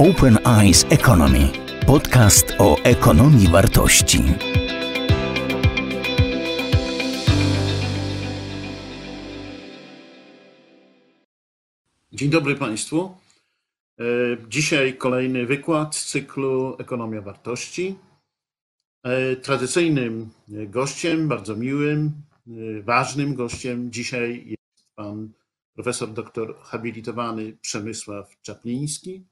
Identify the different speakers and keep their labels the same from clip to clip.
Speaker 1: Open Eyes Economy. Podcast o ekonomii wartości.
Speaker 2: Dzień dobry Państwu. E, Dzisiaj kolejny wykład z cyklu Ekonomia Wartości. E, Tradycyjnym gościem, bardzo miłym, e, ważnym gościem dzisiaj jest pan profesor doktor habilitowany Przemysław Czapliński, e,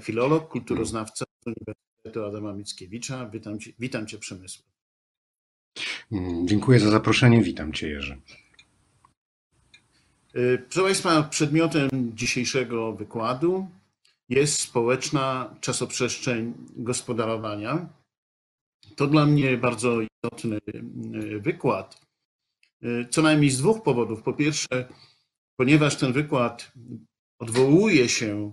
Speaker 2: filolog, kulturoznawca z Uniwersytetu Adama Mickiewicza. Witam cię, witam cię Przemysław.
Speaker 3: Mm, Dziękuję za zaproszenie. Witam Cię, Jerzy.
Speaker 2: E, Proszę Państwa, przedmiotem dzisiejszego wykładu jest społeczna czasoprzestrzeń gospodarowania. To dla mnie bardzo istotny e, wykład, e, co najmniej z dwóch powodów. Po pierwsze, ponieważ ten wykład odwołuje się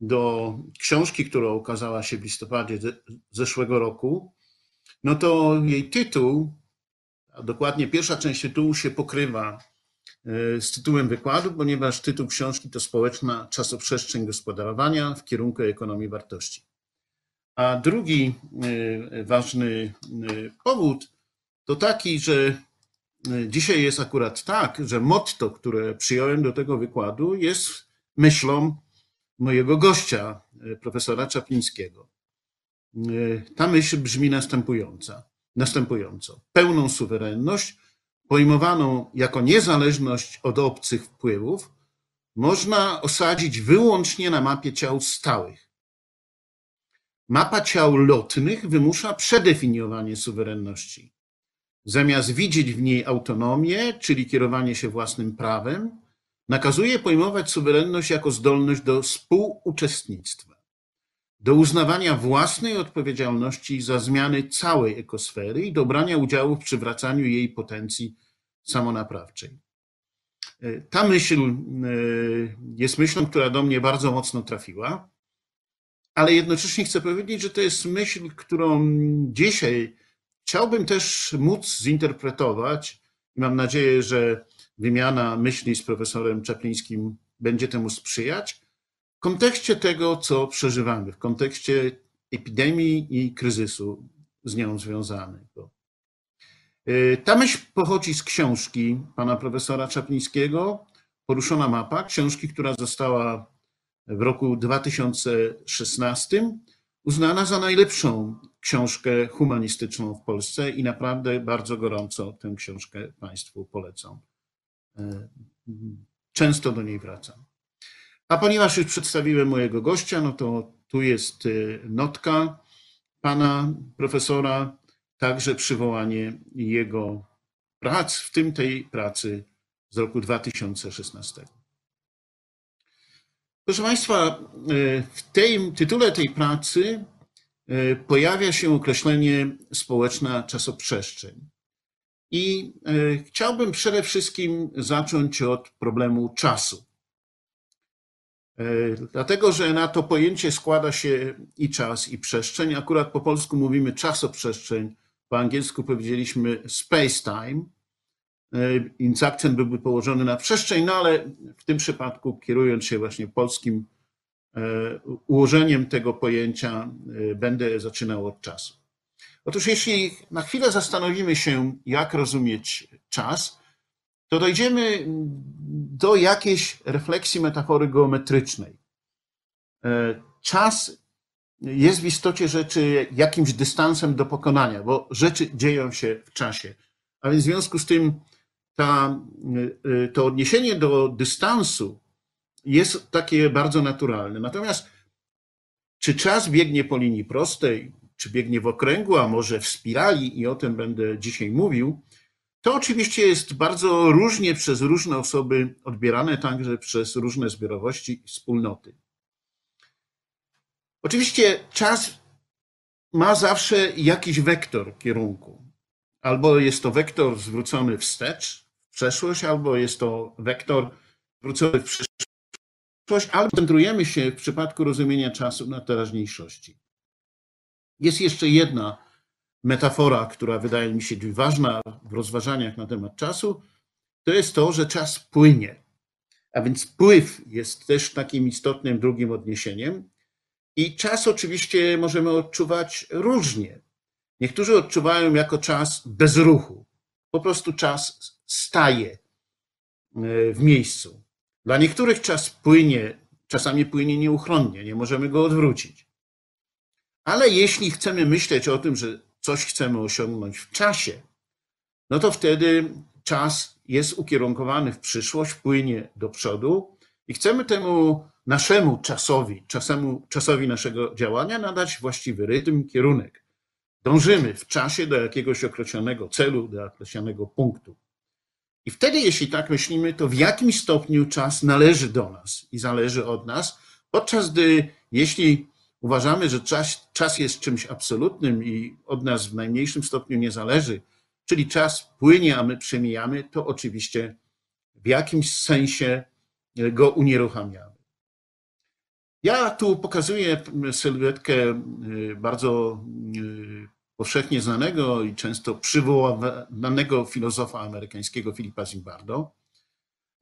Speaker 2: do książki, która ukazała się w listopadzie ze- zeszłego roku, no to jej tytuł, a dokładnie pierwsza część tytułu się pokrywa e, z tytułem wykładu, ponieważ tytuł książki to Społeczna czasoprzestrzeń gospodarowania w kierunku ekonomii wartości. A drugi e, ważny e, powód to taki, że dzisiaj jest akurat tak, że motto, które przyjąłem do tego wykładu, jest myślą mojego gościa, e, profesora Czaplińskiego. E, Ta myśl brzmi następująca, następująco. Pełną suwerenność, pojmowaną jako niezależność od obcych wpływów, można osadzić wyłącznie na mapie ciał stałych. Mapa ciał lotnych wymusza przedefiniowanie suwerenności. Zamiast widzieć w niej autonomię, czyli kierowanie się własnym prawem, nakazuje pojmować suwerenność jako zdolność do współuczestnictwa, do uznawania własnej odpowiedzialności za zmiany całej ekosfery i do brania udziału w przywracaniu jej potencji samonaprawczej. E, Ta myśl e, jest myślą, która do mnie bardzo mocno trafiła, ale jednocześnie chcę powiedzieć, że to jest myśl, którą dzisiaj chciałbym też móc zinterpretować mam nadzieję, że wymiana myśli z profesorem Czaplińskim będzie temu sprzyjać w kontekście tego, co przeżywamy, w kontekście epidemii i kryzysu z nią związanego. Y, Ta myśl pochodzi z książki pana profesora Czaplińskiego, Poruszona mapa, książki, która została w roku 2016 uznana za najlepszą książkę humanistyczną w Polsce i naprawdę bardzo gorąco tę książkę Państwu polecam. E, Często do niej wracam. A ponieważ już przedstawiłem mojego gościa, no to tu jest e, notka pana profesora, także przywołanie jego prac, w tym tej pracy z roku 2016. Proszę Państwa, e, w tym tytule tej pracy pojawia się określenie społeczna czasoprzestrzeń. I e, chciałbym przede wszystkim zacząć od problemu czasu. E, Dlatego, że na to pojęcie składa się i czas, i przestrzeń. Akurat po polsku mówimy czasoprzestrzeń, po angielsku powiedzieliśmy space-time, e, akcent byłby położony na przestrzeń, no ale w tym przypadku, kierując się właśnie polskim ułożeniem tego pojęcia, będę zaczynał od czasu. Otóż jeśli na chwilę zastanowimy się, jak rozumieć czas, to dojdziemy do jakiejś refleksji metafory geometrycznej. E, Czas jest w istocie rzeczy jakimś dystansem do pokonania, bo rzeczy dzieją się w czasie. A więc w związku z tym ta, e, to odniesienie do dystansu jest takie bardzo naturalne. Natomiast czy czas biegnie po linii prostej, czy biegnie w okręgu, a może w spirali, i o tym będę dzisiaj mówił, to oczywiście jest bardzo różnie przez różne osoby odbierane, także przez różne zbiorowości i wspólnoty. Oczywiście czas ma zawsze jakiś wektor kierunku. Albo jest to wektor zwrócony wstecz, w przeszłość, albo jest to wektor zwrócony w przyszłość, albo centrujemy się w przypadku rozumienia czasu na teraźniejszości. Jest jeszcze jedna metafora, która wydaje mi się ważna w rozważaniach na temat czasu, to jest to, że czas płynie. A więc pływ jest też takim istotnym drugim odniesieniem. I czas oczywiście możemy odczuwać różnie. Niektórzy odczuwają jako czas bez ruchu. Po prostu czas staje e, w miejscu. Dla niektórych czas płynie, czasami płynie nieuchronnie, nie możemy go odwrócić. Ale jeśli chcemy myśleć o tym, że coś chcemy osiągnąć w czasie, no to wtedy czas jest ukierunkowany w przyszłość, płynie do przodu i chcemy temu naszemu czasowi, czasemu, czasowi naszego działania nadać właściwy rytm, kierunek. Dążymy w czasie do jakiegoś określonego celu, do określonego punktu. I wtedy, jeśli tak myślimy, to w jakim stopniu czas należy do nas i zależy od nas, podczas gdy jeśli uważamy, że czas, czas jest czymś absolutnym i od nas w najmniejszym stopniu nie zależy, czyli czas płynie, a my przemijamy, to oczywiście w jakimś sensie go unieruchamiamy. Ja tu pokazuję sylwetkę y, bardzo y, powszechnie znanego i często przywoływanego filozofa amerykańskiego Filipa Zimbardo,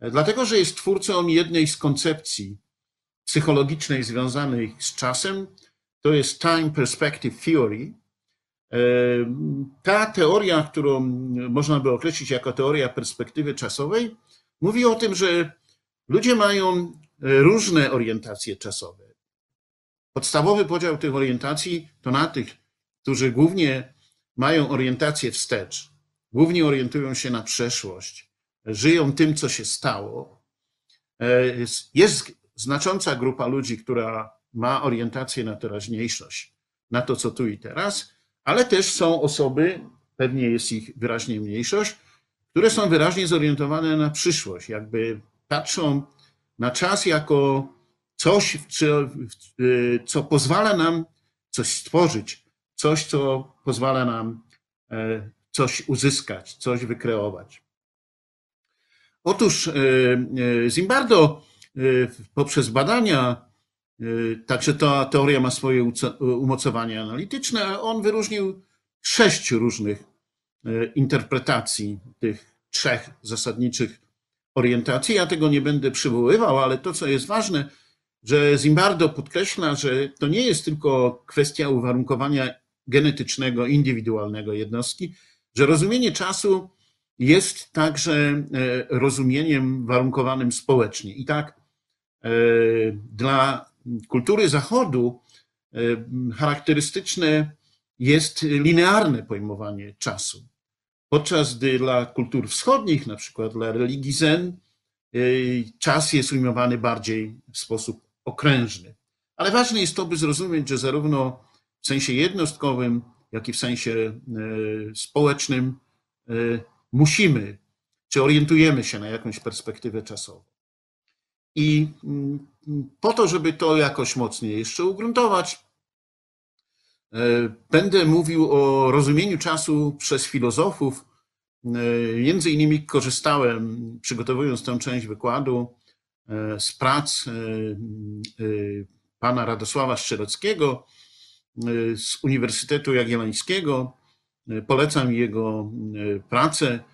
Speaker 2: dlatego że jest twórcą jednej z koncepcji psychologicznej związanej z czasem, to jest Time Perspective Theory. Ta teoria, którą można by określić jako teoria perspektywy czasowej, mówi o tym, że ludzie mają różne orientacje czasowe. Podstawowy podział tych orientacji to na tych, którzy głównie mają orientację wstecz, głównie orientują się na przeszłość, żyją tym, co się stało. Jest znacząca grupa ludzi, która ma orientację na teraźniejszość, na to, co tu i teraz, ale też są osoby, pewnie jest ich wyraźnie mniejszość, które są wyraźnie zorientowane na przyszłość, jakby patrzą na czas jako coś, co pozwala nam coś stworzyć, coś, co pozwala nam e, coś uzyskać, coś wykreować. Otóż e, e, Zimbardo poprzez badania, także ta teoria ma swoje umocowanie analityczne, on wyróżnił sześć różnych interpretacji tych trzech zasadniczych orientacji. Ja tego nie będę przywoływał, ale to, co jest ważne, że Zimbardo podkreśla, że to nie jest tylko kwestia uwarunkowania genetycznego, indywidualnego jednostki, że rozumienie czasu jest także e, rozumieniem warunkowanym społecznie. I tak dla kultury Zachodu e, charakterystyczne jest linearne pojmowanie czasu. Podczas gdy dla kultur wschodnich, na przykład dla religii Zen, czas jest ujmowany bardziej w sposób okrężny. Ale ważne jest to, by zrozumieć, że zarówno w sensie jednostkowym, jak i w sensie e, społecznym e, musimy, czy orientujemy się na jakąś perspektywę czasową. I mm, po to, żeby to jakoś mocniej jeszcze ugruntować, e, będę mówił o rozumieniu czasu przez filozofów. Między innymi korzystałem, przygotowując tę część wykładu, z prac pana Radosława Szczereckiego, z Uniwersytetu Jagiellońskiego. Polecam jego prace,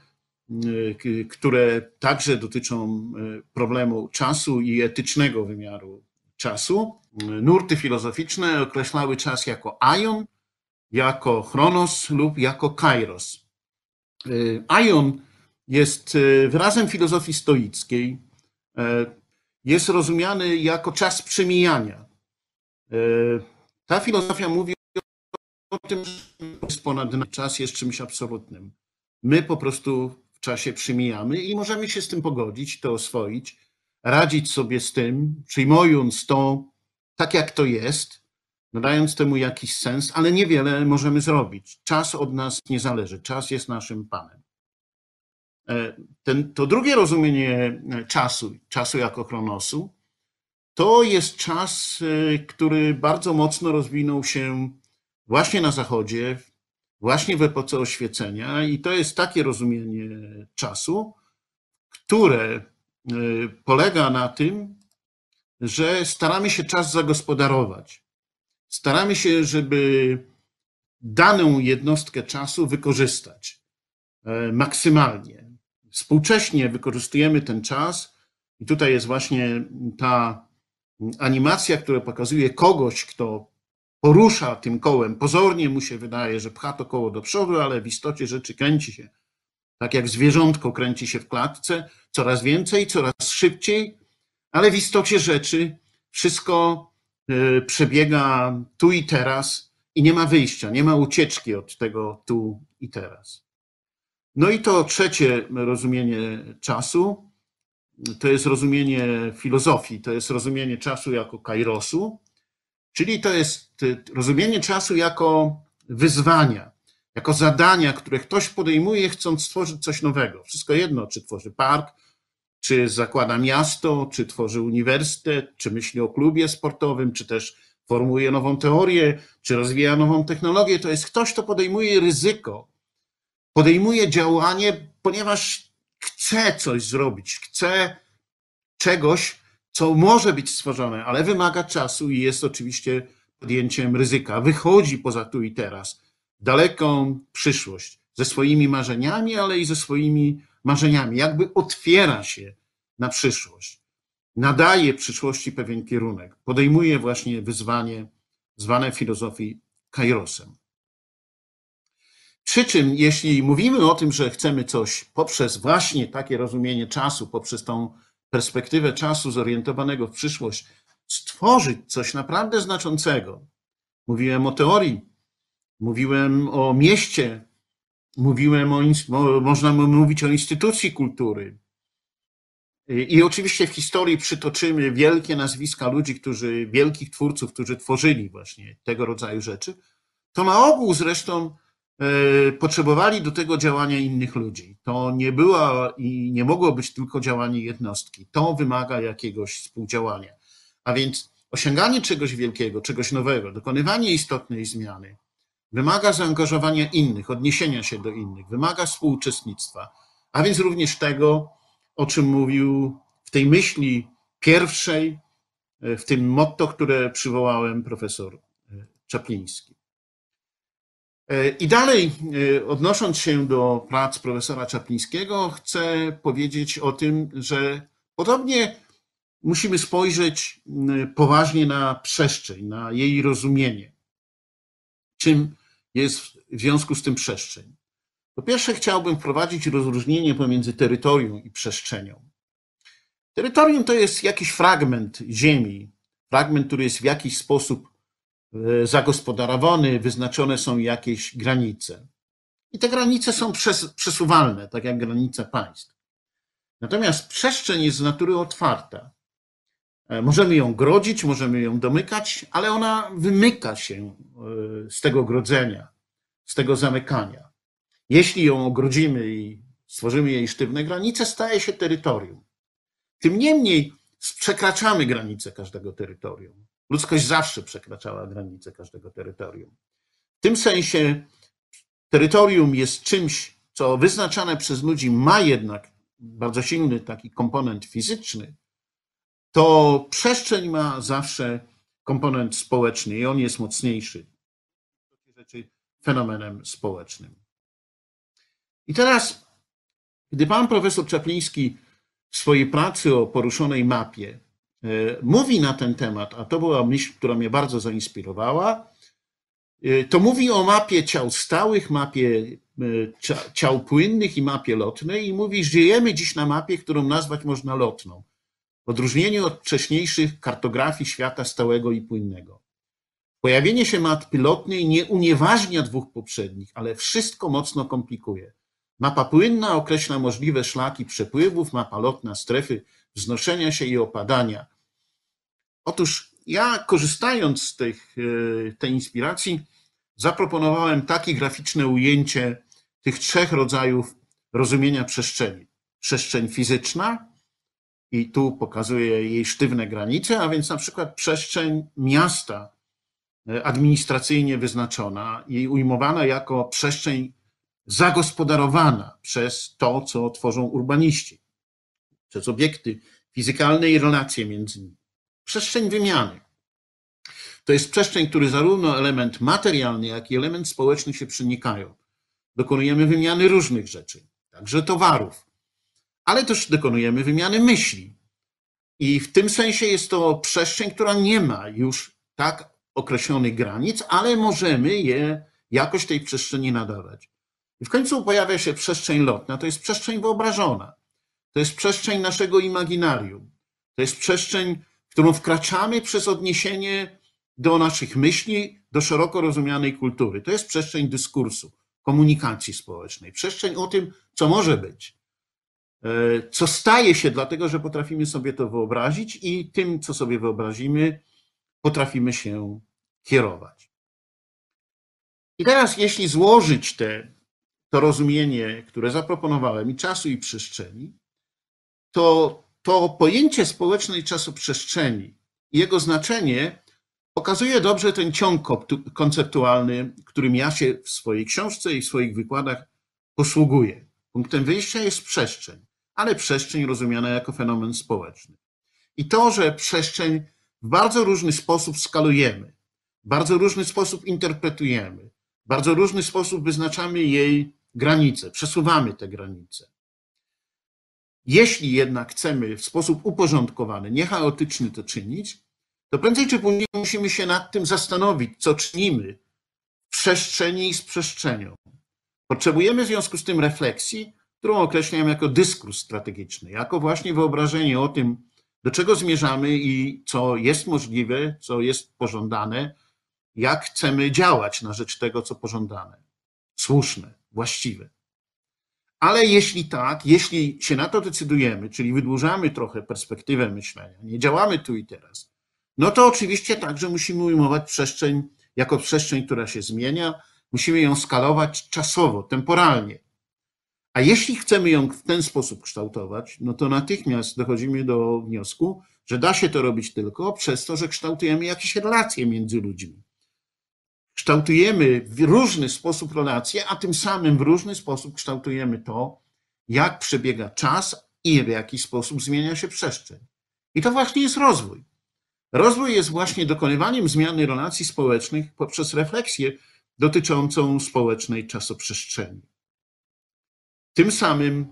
Speaker 2: które także dotyczą problemu czasu i etycznego wymiaru czasu. Nurty filozoficzne określały czas jako aion, jako chronos lub jako kairos. Aion jest wyrazem filozofii stoickiej. Jest rozumiany jako czas przemijania. Ta filozofia mówi o tym, że ponad czas jest czymś absolutnym. My po prostu czasie przymijamy i możemy się z tym pogodzić, to oswoić, radzić sobie z tym, przyjmując to tak, jak to jest, nadając temu jakiś sens, ale niewiele możemy zrobić. Czas od nas nie zależy, czas jest naszym panem. E, ten, to drugie rozumienie czasu, czasu jako chronosu, to jest czas, y, który bardzo mocno rozwinął się właśnie na Zachodzie, właśnie w epoce oświecenia, i to jest takie rozumienie czasu, które y, polega na tym, że staramy się czas zagospodarować. Staramy się, żeby daną jednostkę czasu wykorzystać e, maksymalnie. Współcześnie wykorzystujemy ten czas, i tutaj jest właśnie ta animacja, która pokazuje kogoś, kto porusza tym kołem. Pozornie mu się wydaje, że pcha to koło do przodu, ale w istocie rzeczy kręci się. Tak jak zwierzątko kręci się w klatce, coraz więcej, coraz szybciej, ale w istocie rzeczy wszystko y, przebiega tu i teraz i nie ma wyjścia, nie ma ucieczki od tego tu i teraz. No i to trzecie rozumienie czasu to jest rozumienie filozofii, to jest rozumienie czasu jako kairosu, czyli to jest rozumienie czasu jako wyzwania, jako zadania, które ktoś podejmuje, chcąc stworzyć coś nowego. Wszystko jedno, czy tworzy park, czy zakłada miasto, czy tworzy uniwersytet, czy myśli o klubie sportowym, czy też formuje nową teorię, czy rozwija nową technologię. To jest ktoś, kto podejmuje ryzyko, podejmuje działanie, ponieważ chce coś zrobić, chce czegoś, co może być stworzone, ale wymaga czasu i jest oczywiście podjęciem ryzyka. Wychodzi poza tu i teraz, daleką przyszłość, ze swoimi marzeniami, ale i ze swoimi marzeniami, jakby otwiera się na przyszłość, nadaje przyszłości pewien kierunek, podejmuje właśnie wyzwanie zwane w filozofii kairosem. Przy czym, jeśli mówimy o tym, że chcemy coś poprzez właśnie takie rozumienie czasu, poprzez tą perspektywę czasu zorientowanego w przyszłość, stworzyć coś naprawdę znaczącego, mówiłem o teorii, mówiłem o mieście, mówiłem o, można mówić o instytucji kultury. I oczywiście w historii przytoczymy wielkie nazwiska ludzi, którzy, wielkich twórców, którzy tworzyli właśnie tego rodzaju rzeczy. To na ogół zresztą potrzebowali do tego działania innych ludzi. To nie była i nie mogło być tylko działanie jednostki. To wymaga jakiegoś współdziałania. A więc osiąganie czegoś wielkiego, czegoś nowego, dokonywanie istotnej zmiany wymaga zaangażowania innych, odniesienia się do innych, wymaga współuczestnictwa, a więc również tego, o czym mówił w tej myśli pierwszej, e, w tym motto, które przywołałem profesor e, Czapliński. E, I dalej, e, odnosząc się do prac profesora Czaplińskiego, chcę powiedzieć o tym, że podobnie musimy spojrzeć poważnie na przestrzeń, na jej rozumienie. Czym jest w związku z tym przestrzeń? Po pierwsze, chciałbym wprowadzić rozróżnienie pomiędzy terytorium i przestrzenią. Terytorium to jest jakiś fragment ziemi, fragment, który jest w jakiś sposób zagospodarowany, wyznaczone są jakieś granice. I te granice są przesuwalne, tak jak granice państw. Natomiast przestrzeń jest z natury otwarta. E, możemy ją grodzić, możemy ją domykać, ale ona wymyka się e, z tego grodzenia, z tego zamykania. Jeśli ją ogrodzimy i stworzymy jej sztywne granice, staje się terytorium. Tym niemniej przekraczamy granice każdego terytorium. Ludzkość zawsze przekraczała granice każdego terytorium. W tym sensie terytorium jest czymś, co wyznaczane przez ludzi ma jednak bardzo silny taki komponent fizyczny, to przestrzeń ma zawsze komponent społeczny i on jest mocniejszy. Rzeczy fenomenem społecznym. I teraz, gdy pan profesor Czapliński w swojej pracy o poruszonej mapie mówi na ten temat, a to była myśl, która mnie bardzo zainspirowała, e, to mówi o mapie ciał stałych, mapie e, ciał płynnych i mapie lotnej i mówi, że żyjemy dziś na mapie, którą nazwać można lotną. W odróżnieniu od wcześniejszych kartografii świata stałego i płynnego. Pojawienie się mapy lotnej nie unieważnia dwóch poprzednich, ale wszystko mocno komplikuje. Mapa płynna określa możliwe szlaki przepływów, mapa lotna strefy wznoszenia się i opadania. Otóż ja, korzystając z tych, e, tej inspiracji, zaproponowałem takie graficzne ujęcie tych trzech rodzajów rozumienia przestrzeni. Przestrzeń fizyczna, i tu pokazuję jej sztywne granice, a więc na przykład przestrzeń miasta e, administracyjnie wyznaczona i ujmowana jako przestrzeń zagospodarowana przez to, co tworzą urbaniści przez obiekty fizykalne i relacje między nimi. Przestrzeń wymiany. To jest przestrzeń, który zarówno element materialny, jak i element społeczny się przenikają. Dokonujemy wymiany różnych rzeczy, także towarów, ale też dokonujemy wymiany myśli. I w tym sensie jest to przestrzeń, która nie ma już tak określonych granic, ale możemy je jakoś tej przestrzeni nadawać. I w końcu pojawia się przestrzeń lotna, to jest przestrzeń wyobrażona. To jest przestrzeń naszego imaginarium. To jest przestrzeń, w którą wkraczamy przez odniesienie do naszych myśli, do szeroko rozumianej kultury. To jest przestrzeń dyskursu, komunikacji społecznej, przestrzeń o tym, co może być, e, co staje się, dlatego że potrafimy sobie to wyobrazić i tym, co sobie wyobrazimy, potrafimy się kierować. I teraz, jeśli złożyć te, to rozumienie, które zaproponowałem, i czasu, i przestrzeni, to to pojęcie społecznej czasoprzestrzeni i jego znaczenie pokazuje dobrze ten ciąg konceptualny, którym ja się w swojej książce i w swoich wykładach posługuję. Punktem wyjścia jest przestrzeń, ale przestrzeń rozumiana jako fenomen społeczny. I to, że przestrzeń w bardzo różny sposób skalujemy, w bardzo różny sposób interpretujemy, w bardzo różny sposób wyznaczamy jej granice, przesuwamy te granice. Jeśli jednak chcemy w sposób uporządkowany, niechaotyczny to czynić, to prędzej czy później musimy się nad tym zastanowić, co czynimy w przestrzeni i z przestrzenią. Potrzebujemy w związku z tym refleksji, którą określam jako dyskurs strategiczny, jako właśnie wyobrażenie o tym, do czego zmierzamy i co jest możliwe, co jest pożądane, jak chcemy działać na rzecz tego, co pożądane, słuszne, właściwe. Ale jeśli tak, jeśli się na to decydujemy, czyli wydłużamy trochę perspektywę myślenia, nie działamy tu i teraz, no to oczywiście także musimy ujmować przestrzeń jako przestrzeń, która się zmienia, musimy ją skalować czasowo, temporalnie. A jeśli chcemy ją w ten sposób kształtować, no to natychmiast dochodzimy do wniosku, że da się to robić tylko przez to, że kształtujemy jakieś relacje między ludźmi. Kształtujemy w różny sposób relacje, a tym samym w różny sposób kształtujemy to, jak przebiega czas i w jaki sposób zmienia się przestrzeń. I to właśnie jest rozwój. Rozwój jest właśnie dokonywaniem zmiany relacji społecznych poprzez refleksję dotyczącą społecznej czasoprzestrzeni. Tym samym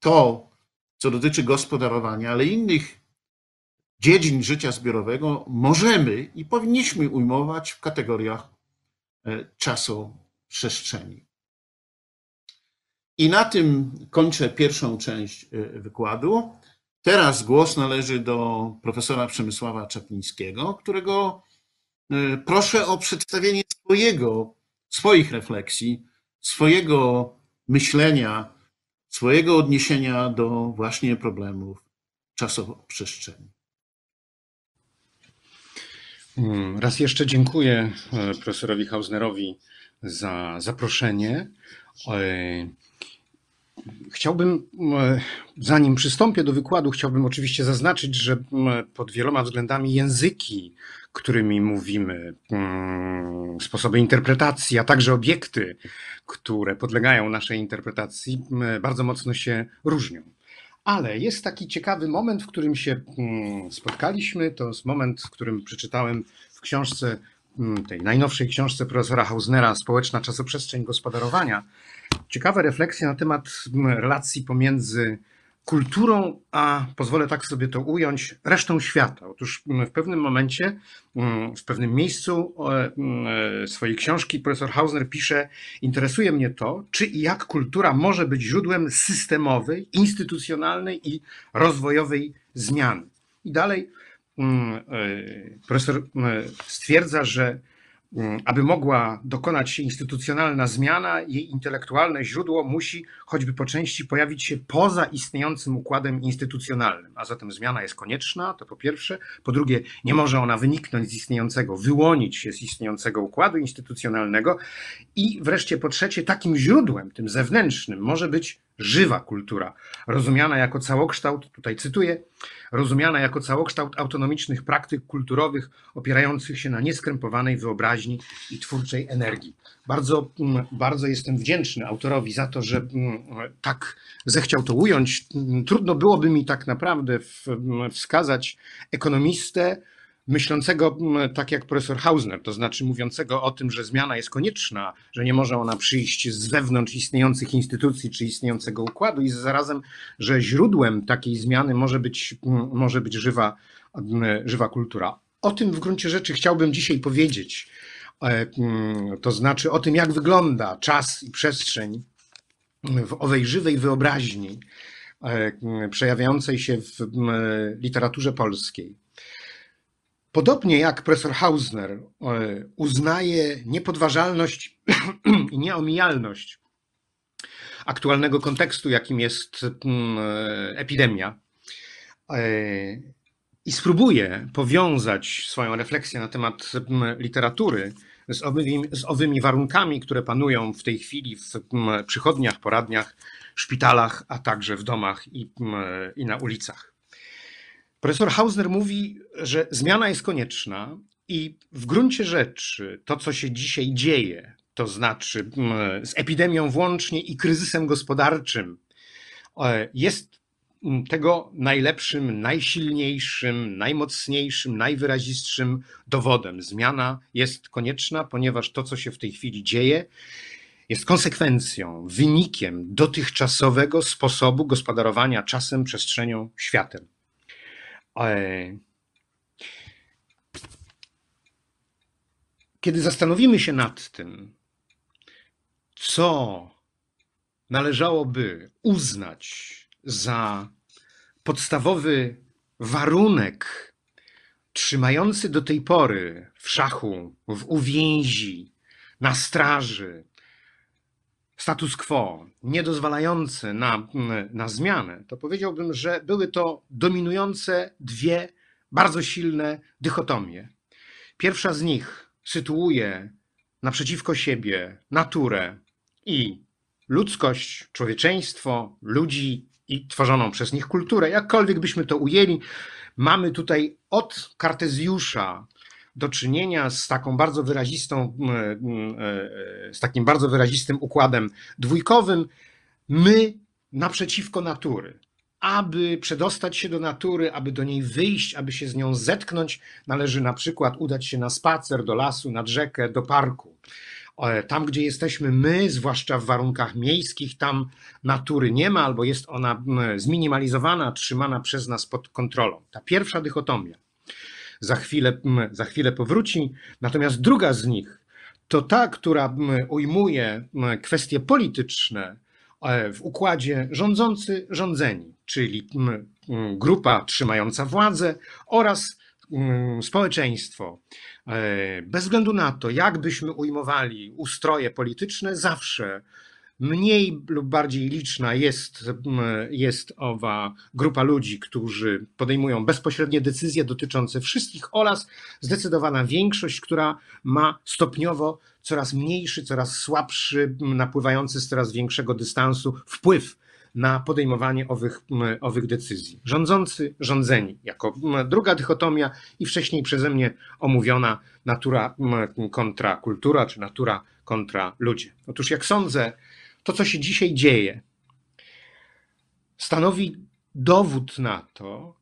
Speaker 2: to, co dotyczy gospodarowania, ale innych dziedzin życia zbiorowego, możemy i powinniśmy ujmować w kategoriach e, czasoprzestrzeni. I na tym kończę pierwszą część e, wykładu. Teraz głos należy do profesora Przemysława Czaplińskiego, którego e, proszę o przedstawienie swojego, swoich refleksji, swojego myślenia, swojego odniesienia do właśnie problemów czasoprzestrzeni.
Speaker 3: Mm, raz jeszcze dziękuję e, profesorowi Hausnerowi za zaproszenie. E, Chciałbym, e, zanim przystąpię do wykładu, chciałbym oczywiście zaznaczyć, że pod wieloma względami języki, którymi mówimy, sposoby interpretacji, a także obiekty, które podlegają naszej interpretacji, bardzo mocno się różnią. Ale jest taki ciekawy moment, w którym się spotkaliśmy. To jest moment, w którym przeczytałem w książce, tej najnowszej książce profesora Hausnera, Społeczna czasoprzestrzeń gospodarowania ciekawe refleksje na temat relacji pomiędzy kulturą, a pozwolę tak sobie to ująć, resztą świata. Otóż w pewnym momencie, w pewnym miejscu e, swojej książki profesor Hausner pisze: Interesuje mnie to, czy i jak kultura może być źródłem systemowej, instytucjonalnej i rozwojowej zmiany. I dalej e, profesor stwierdza, że Mm, aby mogła dokonać się instytucjonalna zmiana, jej intelektualne źródło musi choćby po części pojawić się poza istniejącym układem instytucjonalnym. A zatem zmiana jest konieczna, to po pierwsze. Po drugie, nie może ona wyniknąć z istniejącego, wyłonić się z istniejącego układu instytucjonalnego. I wreszcie po trzecie, takim źródłem, tym zewnętrznym, może być żywa kultura, rozumiana jako całokształt, tutaj cytuję, rozumiana jako całokształt autonomicznych praktyk kulturowych opierających się na nieskrępowanej wyobraźni i twórczej energii. Bardzo, mm, bardzo jestem wdzięczny autorowi za to, że mm, tak zechciał to ująć. Trudno byłoby mi tak naprawdę wskazać ekonomistę, myślącego tak jak profesor Hausner, to znaczy mówiącego o tym, że zmiana jest konieczna, że nie może ona przyjść z wewnątrz istniejących instytucji czy istniejącego układu i zarazem, że źródłem takiej zmiany może być, może być żywa, żywa kultura. O tym w gruncie rzeczy chciałbym dzisiaj powiedzieć. E, to znaczy o tym, jak wygląda czas i przestrzeń w owej żywej wyobraźni e, przejawiającej się w literaturze polskiej. Podobnie jak profesor Hausner e, uznaje niepodważalność i nieomijalność aktualnego kontekstu, jakim jest mm, e, epidemia, e, i spróbuje powiązać swoją refleksję na temat mm, literatury z owymi, z owymi warunkami, które panują w tej chwili w mm, przychodniach, poradniach, szpitalach, a także w domach i, i na ulicach. Profesor Hausner mówi, że zmiana jest konieczna i w gruncie rzeczy to, co się dzisiaj dzieje, to znaczy mm, z epidemią włącznie i kryzysem gospodarczym, e, jest mm, tego najlepszym, najsilniejszym, najmocniejszym, najwyrazistszym dowodem. Zmiana jest konieczna, ponieważ to, co się w tej chwili dzieje, jest konsekwencją, wynikiem dotychczasowego sposobu gospodarowania czasem, przestrzenią, światem. Kiedy zastanowimy się nad tym, co należałoby uznać za podstawowy warunek trzymający do tej pory w szachu, w uwięzi, na straży status quo, niedozwalający na, na zmianę, to powiedziałbym, że były to dominujące dwie bardzo silne dychotomie. Pierwsza z nich sytuuje naprzeciwko siebie naturę i ludzkość, człowieczeństwo, ludzi i tworzoną przez nich kulturę, jakkolwiek byśmy to ujęli. Mamy tutaj od Kartezjusza do czynienia z taką bardzo wyrazistą, e, e, z takim bardzo wyrazistym układem dwójkowym. My naprzeciwko natury. Aby przedostać się do natury, aby do niej wyjść, aby się z nią zetknąć, należy na przykład udać się na spacer do lasu, nad rzekę, do parku. Tam, gdzie jesteśmy my, zwłaszcza w warunkach miejskich, tam natury nie ma albo jest ona zminimalizowana, trzymana przez nas pod kontrolą. Ta pierwsza dychotomia za chwilę, za chwilę powróci. Natomiast druga z nich to ta, która ujmuje kwestie polityczne e, w układzie rządzący, rządzeni, czyli grupa trzymająca władzę oraz społeczeństwo. E, bez względu na to, jak byśmy ujmowali ustroje polityczne, zawsze Mniej lub bardziej liczna jest, jest owa grupa ludzi, którzy podejmują bezpośrednie decyzje dotyczące wszystkich oraz zdecydowana większość, która ma stopniowo coraz mniejszy, coraz słabszy, napływający z coraz większego dystansu wpływ na podejmowanie owych, owych decyzji. Rządzący, rządzeni, jako druga dychotomia i wcześniej przeze mnie omówiona natura kontra kultura, czy natura kontra ludzie. Otóż jak sądzę, to, co się dzisiaj dzieje, stanowi dowód na to,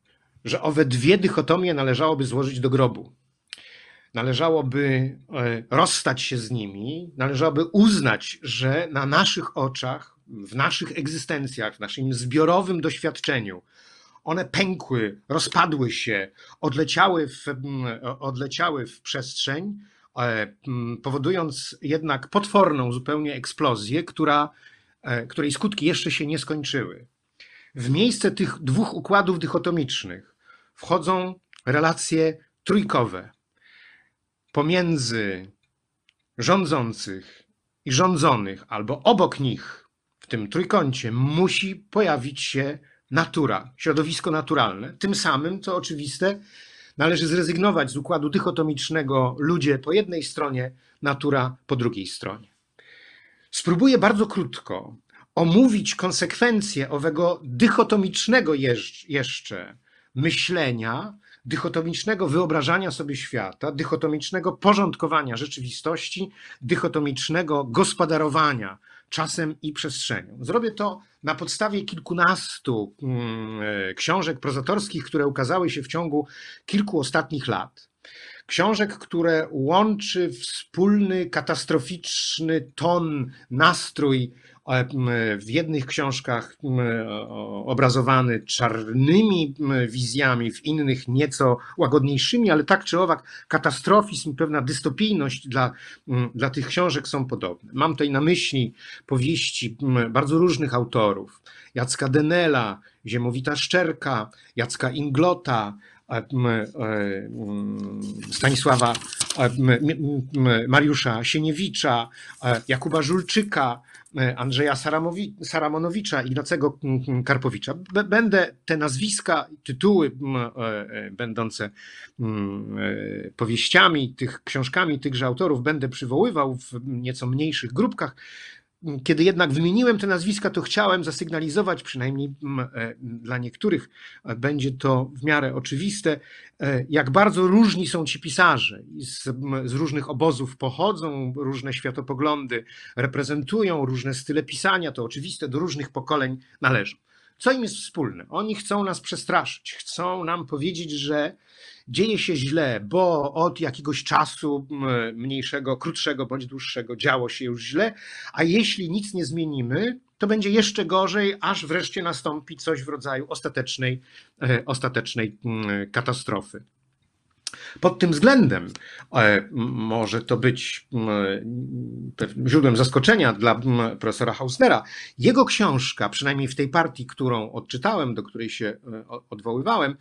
Speaker 3: że owe dwie dychotomie należałoby złożyć do grobu. Należałoby e, rozstać się z nimi, należałoby uznać, że na naszych oczach, w naszych egzystencjach, w naszym zbiorowym doświadczeniu, one pękły, rozpadły się, odleciały w, odleciały w przestrzeń, powodując jednak potworną zupełnie eksplozję, która, e, której skutki jeszcze się nie skończyły. W miejsce tych dwóch układów dychotomicznych wchodzą relacje trójkowe pomiędzy rządzących i rządzonych, albo obok nich, w tym trójkącie, musi pojawić się natura, środowisko naturalne. Tym samym, co oczywiste, Należy zrezygnować z układu dychotomicznego ludzie po jednej stronie, natura po drugiej stronie. Spróbuję bardzo krótko omówić konsekwencje owego dychotomicznego jeszcze myślenia, dychotomicznego wyobrażania sobie świata, dychotomicznego porządkowania rzeczywistości, dychotomicznego gospodarowania czasem i przestrzenią. Zrobię to na podstawie kilkunastu mm, e, książek prozatorskich, które ukazały się w ciągu kilku ostatnich lat. Książek, które łączy wspólny, katastroficzny ton, nastrój w jednych książkach obrazowany czarnymi wizjami, w innych nieco łagodniejszymi, ale tak czy owak katastrofizm i pewna dystopijność dla, dla tych książek są podobne. Mam tutaj na myśli powieści bardzo różnych autorów. Jacka Denela, Ziemowita Szczerka, Jacka Inglota, e, Stanisława Mariusza Sieniewicza, e, Jakuba Żulczyka, E, Andrzeja Saramowi, Saramonowicza, Ignacego Karpowicza. Będę te nazwiska, tytuły e, e, będące powieściami, tych książkami tychże autorów będę przywoływał w nieco mniejszych grupkach, kiedy jednak wymieniłem te nazwiska, to chciałem zasygnalizować, przynajmniej mm, e, dla niektórych e, będzie to w miarę oczywiste, e, jak bardzo różni są ci pisarze. Z, z różnych obozów pochodzą, różne światopoglądy reprezentują, różne style pisania, to oczywiste, do różnych pokoleń należą. Co im jest wspólne? Oni chcą nas przestraszyć, chcą nam powiedzieć, że dzieje się źle, bo od jakiegoś czasu mniejszego, krótszego bądź dłuższego działo się już źle, a jeśli nic nie zmienimy, to będzie jeszcze gorzej, aż wreszcie nastąpi coś w rodzaju ostatecznej, e, ostatecznej katastrofy. Pod tym względem e, może to być źródłem zaskoczenia dla profesora Hausnera. Jego książka, przynajmniej w tej partii, którą odczytałem, do której się e, odwoływałem,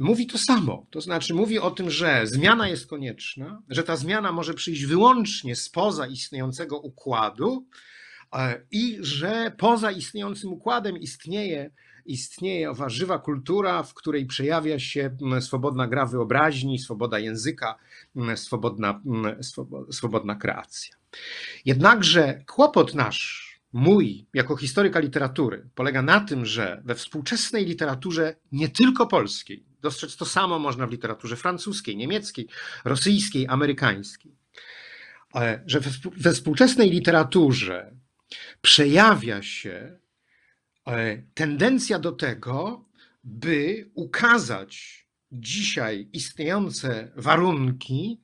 Speaker 3: mówi to samo. To znaczy, mówi o tym, że zmiana jest konieczna, że ta zmiana może przyjść wyłącznie spoza istniejącego układu e, i że poza istniejącym układem istnieje, istnieje owa żywa kultura, w której przejawia się swobodna gra wyobraźni, swoboda języka, swobodna, swobodna kreacja. Jednakże kłopot nasz mój jako historyka literatury polega na tym, że we współczesnej literaturze nie tylko polskiej, dostrzec to samo można w literaturze francuskiej, niemieckiej, rosyjskiej, amerykańskiej, że we współczesnej literaturze przejawia się e, tendencja do tego, by ukazać dzisiaj istniejące warunki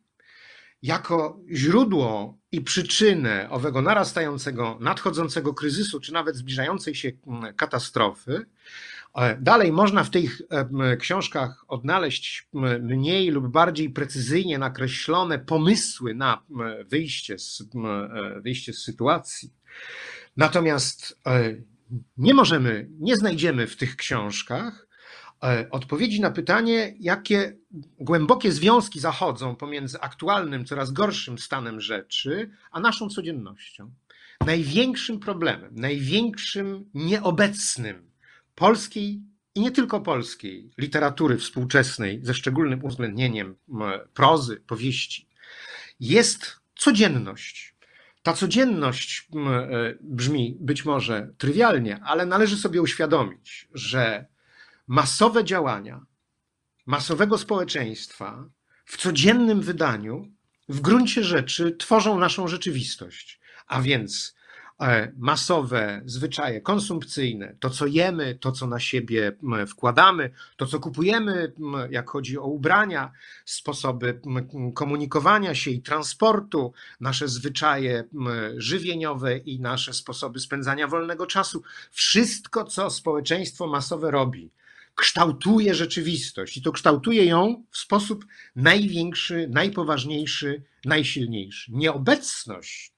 Speaker 3: jako źródło i przyczynę owego narastającego, nadchodzącego kryzysu, czy nawet zbliżającej się mm, katastrofy. E, dalej można w tych e, książkach odnaleźć mniej lub bardziej precyzyjnie nakreślone pomysły na wyjście z, e, wyjście z sytuacji. Natomiast nie możemy, nie znajdziemy w tych książkach E, odpowiedzi na pytanie, jakie głębokie związki zachodzą pomiędzy aktualnym, coraz gorszym stanem rzeczy, a naszą codziennością. Największym problemem, największym nieobecnym polskiej i nie tylko polskiej literatury współczesnej, ze szczególnym uwzględnieniem prozy, powieści, jest codzienność. Ta codzienność e, brzmi być może trywialnie, ale należy sobie uświadomić, że masowe działania masowego społeczeństwa w codziennym wydaniu w gruncie rzeczy tworzą naszą rzeczywistość. A więc e, masowe zwyczaje konsumpcyjne, to co jemy, to co na siebie wkładamy, to co kupujemy, jak chodzi o ubrania, sposoby komunikowania się i transportu, nasze zwyczaje żywieniowe i nasze sposoby spędzania wolnego czasu, wszystko co społeczeństwo masowe robi kształtuje rzeczywistość i to kształtuje ją w sposób największy, najpoważniejszy, najsilniejszy. Nieobecność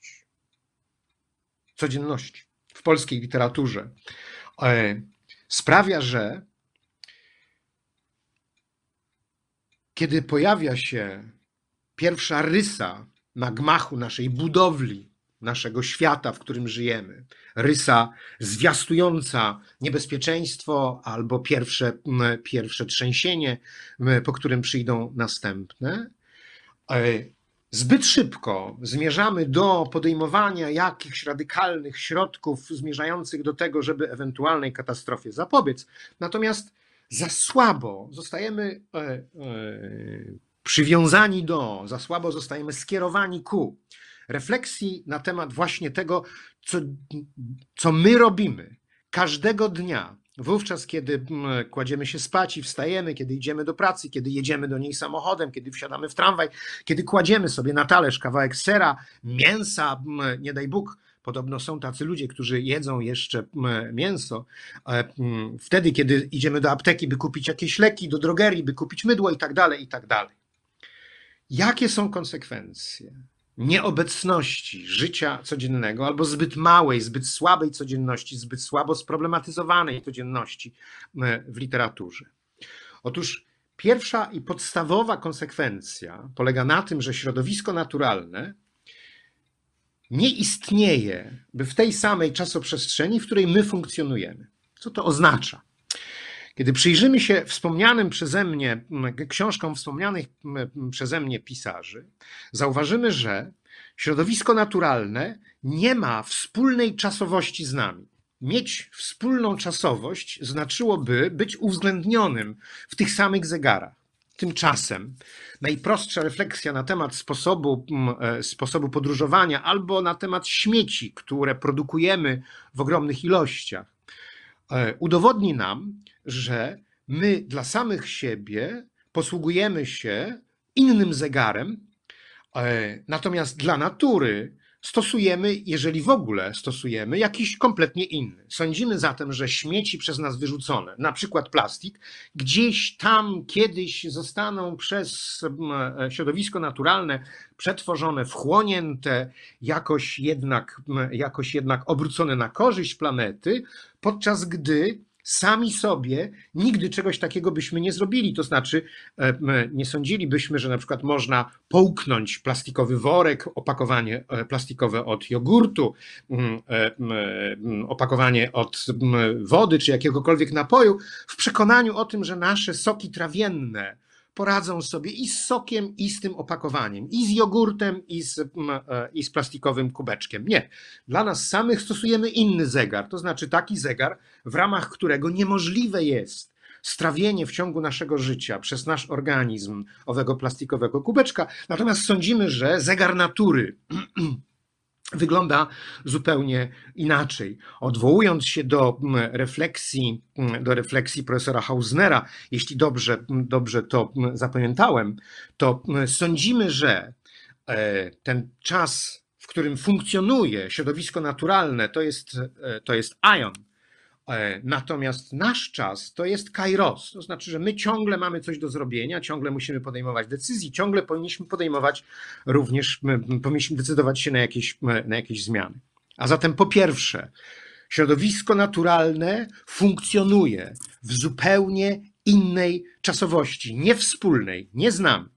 Speaker 3: codzienności w polskiej literaturze e, sprawia, że kiedy pojawia się pierwsza rysa na gmachu naszej budowli, naszego świata, w którym żyjemy. Rysa zwiastująca niebezpieczeństwo albo pierwsze, pierwsze trzęsienie, po którym przyjdą następne. E, zbyt szybko zmierzamy do podejmowania jakichś radykalnych środków zmierzających do tego, żeby ewentualnej katastrofie zapobiec. Natomiast za słabo zostajemy e, e, przywiązani do, za słabo zostajemy skierowani ku refleksji na temat właśnie tego, co, co my robimy każdego dnia Wówczas, kiedy kładziemy się spać i wstajemy, kiedy idziemy do pracy, kiedy jedziemy do niej samochodem, kiedy wsiadamy w tramwaj, kiedy kładziemy sobie na talerz kawałek sera, mięsa, nie daj Bóg, Podobno są tacy ludzie, którzy jedzą jeszcze mięso. E, wtedy, kiedy idziemy do apteki, by kupić jakieś leki, do drogerii, by kupić mydło i tak dalej, i tak dalej. Jakie są konsekwencje nieobecności życia codziennego albo zbyt małej, zbyt słabej codzienności, zbyt słabo sproblematyzowanej codzienności w literaturze? Otóż pierwsza i podstawowa konsekwencja polega na tym, że środowisko naturalne nie istnieje w tej samej czasoprzestrzeni, w której my funkcjonujemy. Co to oznacza? Kiedy przyjrzymy się wspomnianym przeze mnie, książkom wspomnianych przeze mnie pisarzy, zauważymy, że środowisko naturalne nie ma wspólnej czasowości z nami. Mieć wspólną czasowość znaczyłoby być uwzględnionym w tych samych zegarach. Tymczasem najprostsza refleksja na temat sposobu, e, sposobu podróżowania albo na temat śmieci, które produkujemy w ogromnych ilościach, udowodni nam, że my dla samych siebie posługujemy się innym zegarem, e, natomiast dla natury stosujemy, jeżeli w ogóle stosujemy, jakiś kompletnie inny. Sądzimy zatem, że śmieci przez nas wyrzucone, na przykład plastik, gdzieś tam kiedyś zostaną przez e, środowisko naturalne przetworzone, wchłonięte, jakoś jednak, jakoś jednak obrócone na korzyść planety, podczas gdy sami sobie nigdy czegoś takiego byśmy nie zrobili. To znaczy, e, nie sądzilibyśmy, że na przykład można połknąć plastikowy worek, opakowanie e, plastikowe od jogurtu, e, opakowanie od wody czy jakiegokolwiek napoju, w przekonaniu o tym, że nasze soki trawienne, poradzą sobie i z sokiem, i z tym opakowaniem, i z jogurtem, i z, i z plastikowym kubeczkiem. Nie. Dla nas samych stosujemy inny zegar, to znaczy taki zegar, w ramach którego niemożliwe jest strawienie w ciągu naszego życia przez nasz organizm owego plastikowego kubeczka. Natomiast sądzimy, że zegar natury wygląda zupełnie inaczej. Odwołując się do mm, refleksji, mm, do refleksji profesora Hausnera, jeśli dobrze, mm, dobrze to zapamiętałem, to sądzimy, że e, ten czas, w którym funkcjonuje środowisko naturalne, to jest, e, to jest ion, natomiast nasz czas to jest kairos, to znaczy, że my ciągle mamy coś do zrobienia, ciągle musimy podejmować decyzje, ciągle powinniśmy podejmować również, powinniśmy decydować się na jakieś, na jakieś zmiany. A zatem po pierwsze, środowisko naturalne funkcjonuje w zupełnie innej czasowości, niewspólnej, nie znam.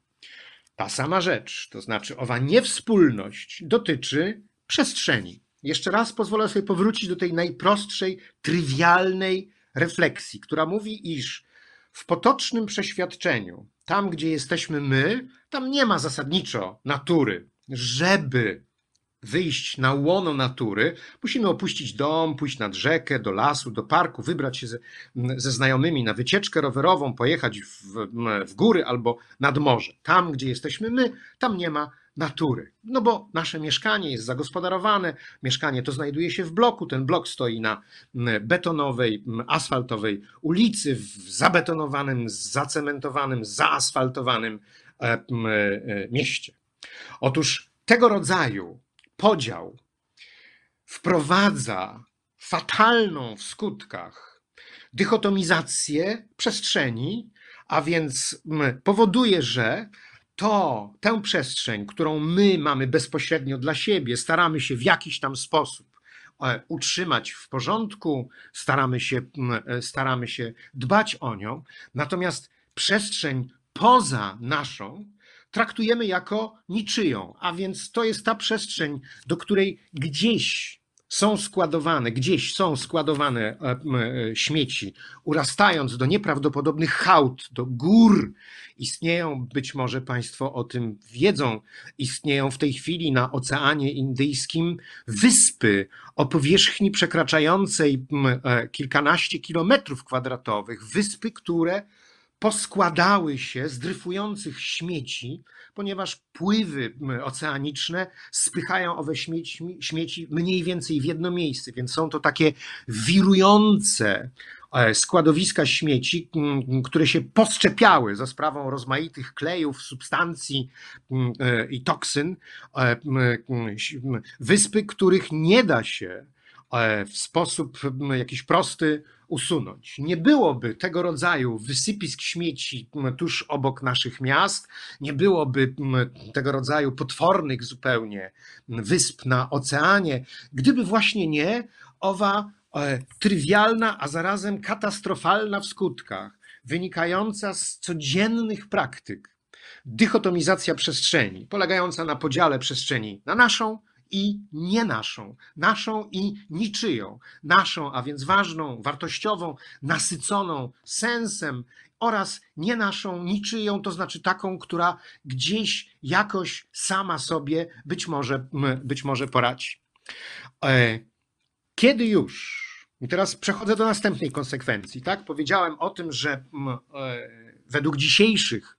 Speaker 3: Ta sama rzecz, to znaczy owa niewspólność dotyczy przestrzeni. Jeszcze raz pozwolę sobie powrócić do tej najprostszej, trywialnej refleksji, która mówi, iż w potocznym przeświadczeniu, tam gdzie jesteśmy my, tam nie ma zasadniczo natury. Żeby wyjść na łono natury, musimy opuścić dom, pójść nad rzekę, do lasu, do parku, wybrać się ze, ze znajomymi na wycieczkę rowerową, pojechać w, w góry albo nad morze. Tam, gdzie jesteśmy my, tam nie ma natury. No bo nasze mieszkanie jest zagospodarowane, mieszkanie to znajduje się w bloku, ten blok stoi na betonowej, asfaltowej ulicy, w zabetonowanym, zacementowanym, zaasfaltowanym e, e, mieście. Otóż tego rodzaju podział wprowadza fatalną w skutkach dychotomizację przestrzeni, a więc powoduje, że to, tę przestrzeń, którą my mamy bezpośrednio dla siebie, staramy się w jakiś tam sposób e, utrzymać w porządku, staramy się, e, staramy się dbać o nią, natomiast przestrzeń poza naszą traktujemy jako niczyją, a więc to jest ta przestrzeń, do której gdzieś są składowane, gdzieś są składowane e, e, śmieci, urastając do nieprawdopodobnych hałd, do gór. Istnieją, być może Państwo o tym wiedzą, istnieją w tej chwili na Oceanie Indyjskim wyspy o powierzchni przekraczającej e, kilkanaście kilometrów kwadratowych, wyspy, które poskładały się z dryfujących śmieci, ponieważ pływy oceaniczne spychają owe śmieci, śmieci mniej więcej w jedno miejsce, więc są to takie wirujące, e, składowiska śmieci, które się poszczepiały za sprawą rozmaitych klejów, substancji e, i toksyn, wyspy, których nie da się w sposób jakiś prosty usunąć. Nie byłoby tego rodzaju wysypisk śmieci tuż obok naszych miast, nie byłoby tego rodzaju potwornych zupełnie wysp na oceanie, gdyby właśnie nie owa e, trywialna, a zarazem katastrofalna w skutkach, wynikająca z codziennych praktyk dychotomizacja przestrzeni, polegająca na podziale przestrzeni na naszą i nie naszą, naszą i niczyją, naszą, a więc ważną, wartościową, nasyconą sensem oraz nie naszą, niczyją, to znaczy taką, która gdzieś jakoś sama sobie być może, być może poradzi. E, kiedy już, i teraz przechodzę do następnej konsekwencji, tak? Powiedziałem o tym, że e, według dzisiejszych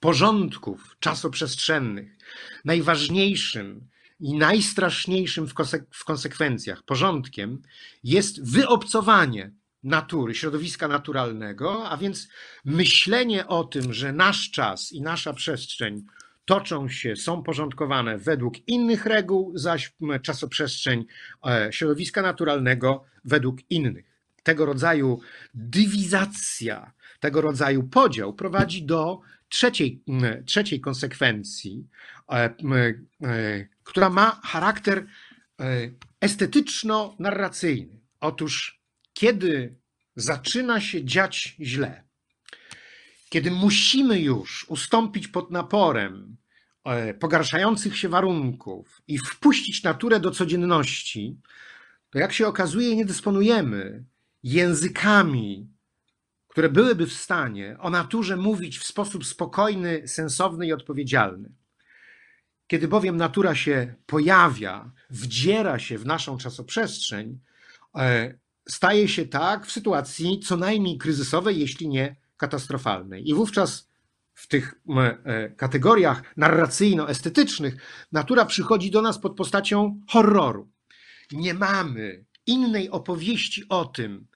Speaker 3: porządków czasoprzestrzennych najważniejszym i najstraszniejszym w, w konsekwencjach porządkiem jest wyobcowanie natury, środowiska naturalnego, a więc myślenie o tym, że nasz czas i nasza przestrzeń toczą się, są porządkowane według innych reguł, zaś czasoprzestrzeń e, środowiska naturalnego według innych. Tego rodzaju dywizacja, tego rodzaju podział prowadzi do trzeciej, trzeciej konsekwencji, e, e, która ma charakter e, estetyczno-narracyjny. Otóż, kiedy zaczyna się dziać źle, kiedy musimy już ustąpić pod naporem pogarszających się warunków i wpuścić naturę do codzienności, to jak się okazuje, nie dysponujemy językami które byłyby w stanie o naturze mówić w sposób spokojny, sensowny i odpowiedzialny. Kiedy bowiem natura się pojawia, wdziera się w naszą czasoprzestrzeń, e, staje się tak w sytuacji co najmniej kryzysowej, jeśli nie katastrofalnej. I wówczas w tych e, kategoriach narracyjno-estetycznych natura przychodzi do nas pod postacią horroru. Nie mamy innej opowieści o tym,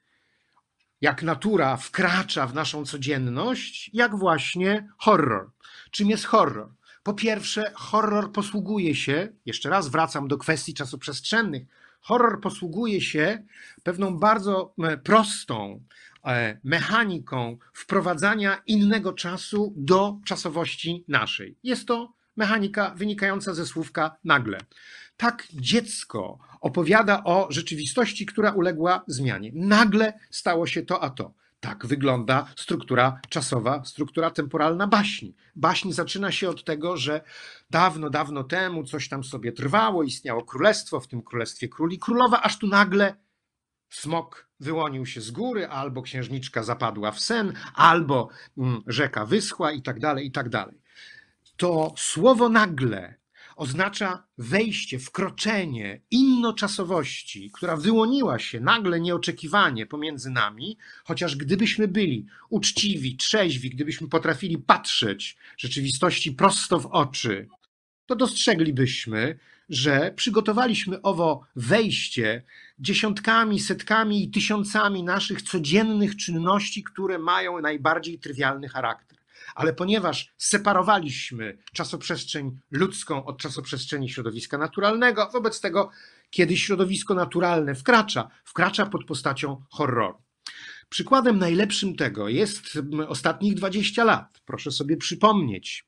Speaker 3: jak natura wkracza w naszą codzienność, jak właśnie horror. Czym jest horror? Po pierwsze, horror posługuje się, jeszcze raz wracam do kwestii czasoprzestrzennych, horror posługuje się pewną bardzo e, prostą e, mechaniką wprowadzania innego czasu do czasowości naszej. Jest to mechanika wynikająca ze słówka nagle. Tak dziecko opowiada o rzeczywistości, która uległa zmianie. Nagle stało się to a to. Tak wygląda struktura czasowa, struktura temporalna baśni. Baśń zaczyna się od tego, że dawno, dawno temu coś tam sobie trwało, istniało królestwo, w tym królestwie króli królowa, aż tu nagle smok wyłonił się z góry, albo księżniczka zapadła w sen, albo mm, rzeka wyschła i tak dalej, i tak dalej. To słowo nagle oznacza wejście, wkroczenie innoczasowości, która wyłoniła się nagle nieoczekiwanie pomiędzy nami, chociaż gdybyśmy byli uczciwi, trzeźwi, gdybyśmy potrafili patrzeć rzeczywistości prosto w oczy, to dostrzeglibyśmy, że przygotowaliśmy owo wejście dziesiątkami, setkami i tysiącami naszych codziennych czynności, które mają najbardziej trywialny charakter ale ponieważ separowaliśmy czasoprzestrzeń ludzką od czasoprzestrzeni środowiska naturalnego, wobec tego, kiedy środowisko naturalne wkracza, wkracza pod postacią horroru. Przykładem najlepszym tego jest ostatnich 20 lat. Proszę sobie przypomnieć.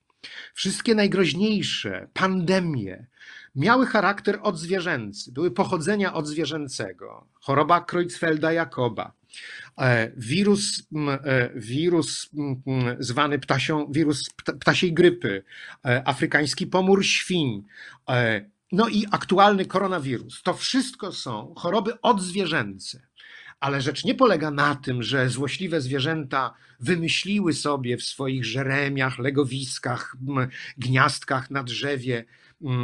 Speaker 3: Wszystkie najgroźniejsze pandemie miały charakter odzwierzęcy, były pochodzenia odzwierzęcego. Choroba Creutzfelda-Jakoba, wirus, e, wirus zwany ptasią, wirus ptasiej grypy, e, afrykański pomór świń, no i aktualny koronawirus. To wszystko są choroby odzwierzęce. Ale rzecz nie polega na tym, że złośliwe zwierzęta wymyśliły sobie w swoich żeremiach, legowiskach, gniazdkach na drzewie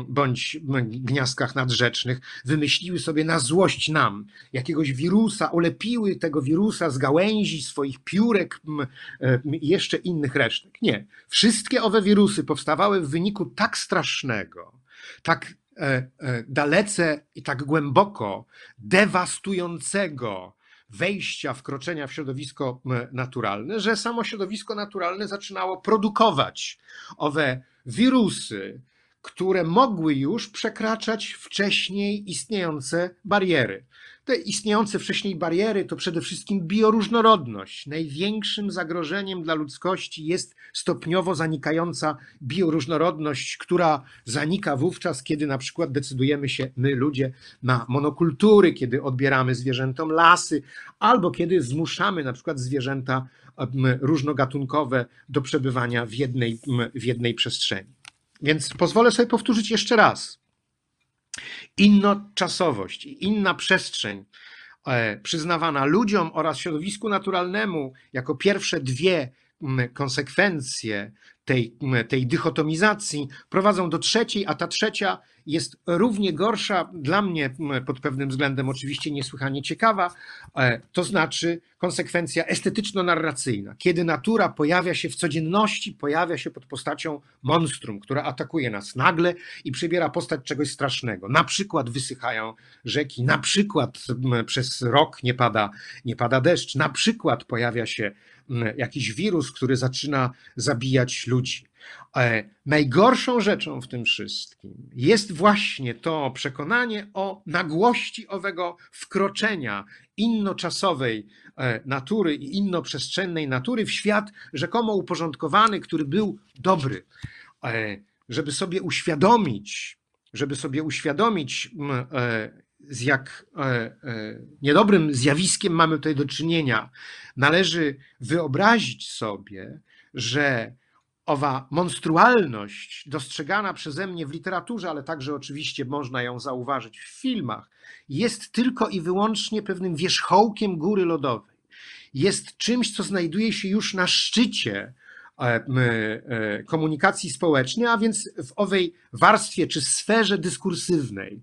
Speaker 3: bądź gniazdkach nadrzecznych, wymyśliły sobie na złość nam jakiegoś wirusa, ulepiły tego wirusa z gałęzi swoich piórek i jeszcze innych resztek. Nie. Wszystkie owe wirusy powstawały w wyniku tak strasznego, tak e, e, dalece i tak głęboko dewastującego wejścia, wkroczenia w środowisko naturalne, że samo środowisko naturalne zaczynało produkować owe wirusy, które mogły już przekraczać wcześniej istniejące bariery. Te istniejące wcześniej bariery to przede wszystkim bioróżnorodność. Największym zagrożeniem dla ludzkości jest stopniowo zanikająca bioróżnorodność, która zanika wówczas, kiedy na przykład decydujemy się my, ludzie, na monokultury, kiedy odbieramy zwierzętom lasy, albo kiedy zmuszamy na przykład zwierzęta różnogatunkowe do przebywania w jednej, w jednej przestrzeni. Więc pozwolę sobie powtórzyć jeszcze raz. Innoczasowość i inna przestrzeń e, przyznawana ludziom oraz środowisku naturalnemu jako pierwsze dwie konsekwencje tej, tej dychotomizacji prowadzą do trzeciej, a ta trzecia jest równie gorsza, dla mnie pod pewnym względem oczywiście niesłychanie ciekawa, e, to znaczy konsekwencja estetyczno-narracyjna. Kiedy natura pojawia się w codzienności, pojawia się pod postacią monstrum, która atakuje nas nagle i przybiera postać czegoś strasznego. Na przykład wysychają rzeki, na przykład przez rok nie pada, nie pada deszcz, na przykład pojawia się jakiś wirus, który zaczyna zabijać ludzi. E, najgorszą rzeczą w tym wszystkim jest właśnie to przekonanie o nagłości owego wkroczenia innoczasowej e, natury i innoprzestrzennej natury w świat rzekomo uporządkowany, który był dobry. E, żeby sobie uświadomić, żeby sobie uświadomić, z jak niedobrym zjawiskiem mamy tutaj do czynienia, należy wyobrazić sobie, że owa monstrualność dostrzegana przeze mnie w literaturze, ale także oczywiście można ją zauważyć w filmach, jest tylko i wyłącznie pewnym wierzchołkiem góry lodowej. Jest czymś, co znajduje się już na szczycie e, e, komunikacji społecznej, a więc w owej warstwie czy sferze dyskursywnej,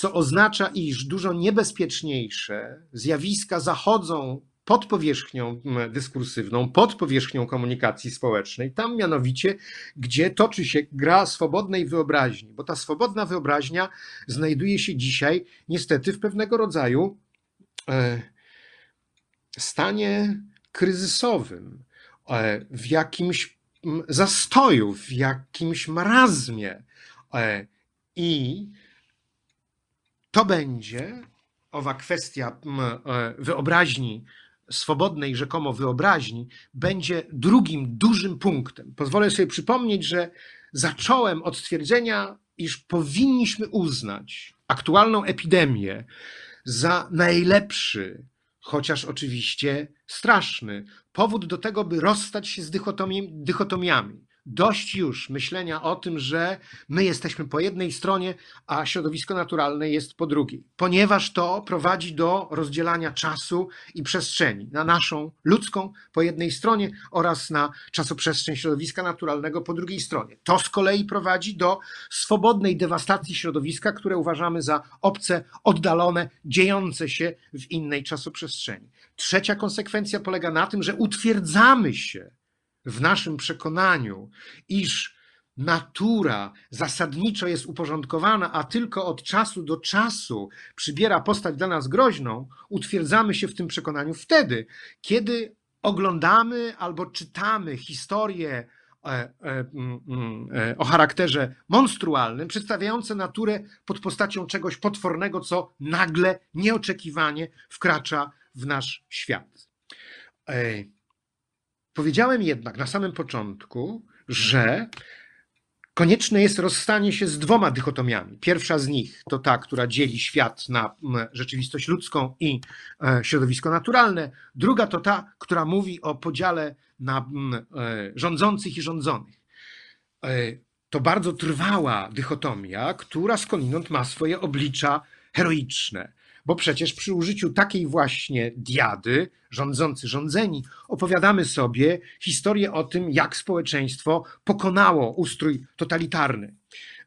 Speaker 3: co oznacza, iż dużo niebezpieczniejsze zjawiska zachodzą pod powierzchnią dyskursywną, pod powierzchnią komunikacji społecznej, tam mianowicie, gdzie toczy się gra swobodnej wyobraźni, bo ta swobodna wyobraźnia znajduje się dzisiaj niestety w pewnego rodzaju e, stanie kryzysowym, e, w jakimś zastoju, w jakimś marazmie. E, I to będzie owa kwestia wyobraźni swobodnej rzekomo wyobraźni będzie drugim dużym punktem. Pozwolę sobie przypomnieć, że zacząłem od stwierdzenia, iż powinniśmy uznać aktualną epidemię za najlepszy, chociaż oczywiście straszny, powód do tego, by rozstać się z dychotomiami. Dość już myślenia o tym, że my jesteśmy po jednej stronie, a środowisko naturalne jest po drugiej, ponieważ to prowadzi do rozdzielania czasu i przestrzeni na naszą ludzką po jednej stronie oraz na czasoprzestrzeń środowiska naturalnego po drugiej stronie. To z kolei prowadzi do swobodnej dewastacji środowiska, które uważamy za obce, oddalone, dziejące się w innej czasoprzestrzeni. Trzecia konsekwencja polega na tym, że utwierdzamy się w naszym przekonaniu, iż natura zasadniczo jest uporządkowana, a tylko od czasu do czasu przybiera postać dla nas groźną, utwierdzamy się w tym przekonaniu wtedy, kiedy oglądamy albo czytamy historie e, e, mm, mm, e, o charakterze monstrualnym, przedstawiające naturę pod postacią czegoś potwornego, co nagle, nieoczekiwanie wkracza w nasz świat. Powiedziałem jednak na samym początku, że konieczne jest rozstanie się z dwoma dychotomiami. Pierwsza z nich to ta, która dzieli świat na rzeczywistość ludzką i e, środowisko naturalne. Druga to ta, która mówi o podziale na e, rządzących i rządzonych. E, to bardzo trwała dychotomia, która skądinąd ma swoje oblicza heroiczne bo przecież przy użyciu takiej właśnie diady, rządzący rządzeni, opowiadamy sobie historię o tym, jak społeczeństwo pokonało ustrój totalitarny.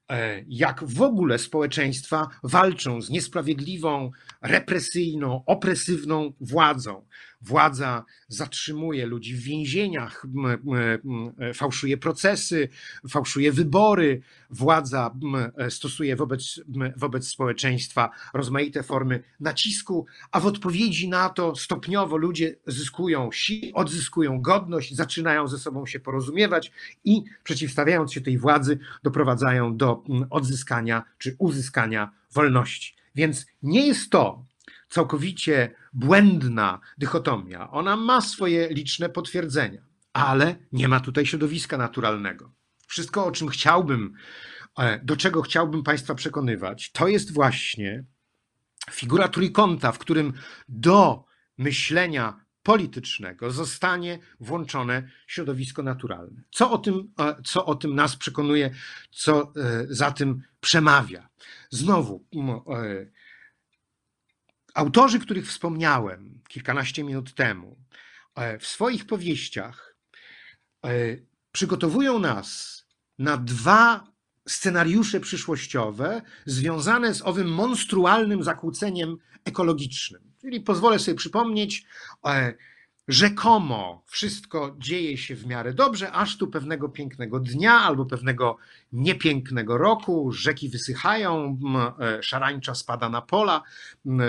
Speaker 3: E, jak w ogóle społeczeństwa walczą z niesprawiedliwą, represyjną, opresywną władzą. Władza zatrzymuje ludzi w więzieniach, fałszuje procesy, fałszuje wybory, władza stosuje wobec, wobec społeczeństwa rozmaite formy nacisku, a w odpowiedzi na to stopniowo ludzie zyskują siłę, odzyskują godność, zaczynają ze sobą się porozumiewać i przeciwstawiając się tej władzy, doprowadzają do odzyskania czy uzyskania wolności. Więc nie jest to całkowicie błędna dychotomia. Ona ma swoje liczne potwierdzenia, ale nie ma tutaj środowiska naturalnego. Wszystko, o czym chciałbym, e, do czego chciałbym Państwa przekonywać, to jest właśnie figura trójkąta, w którym do myślenia politycznego zostanie włączone środowisko naturalne. Co o tym, e, co o tym nas przekonuje, co e, za tym przemawia? Znowu, Autorzy, których wspomniałem kilkanaście minut temu, e, w swoich powieściach e, przygotowują nas na dwa scenariusze przyszłościowe związane z owym monstrualnym zakłóceniem ekologicznym. Czyli pozwolę sobie przypomnieć, e, rzekomo wszystko dzieje się w miarę dobrze, aż tu pewnego pięknego dnia albo pewnego niepięknego roku, rzeki wysychają, e, szarańcza spada na pola,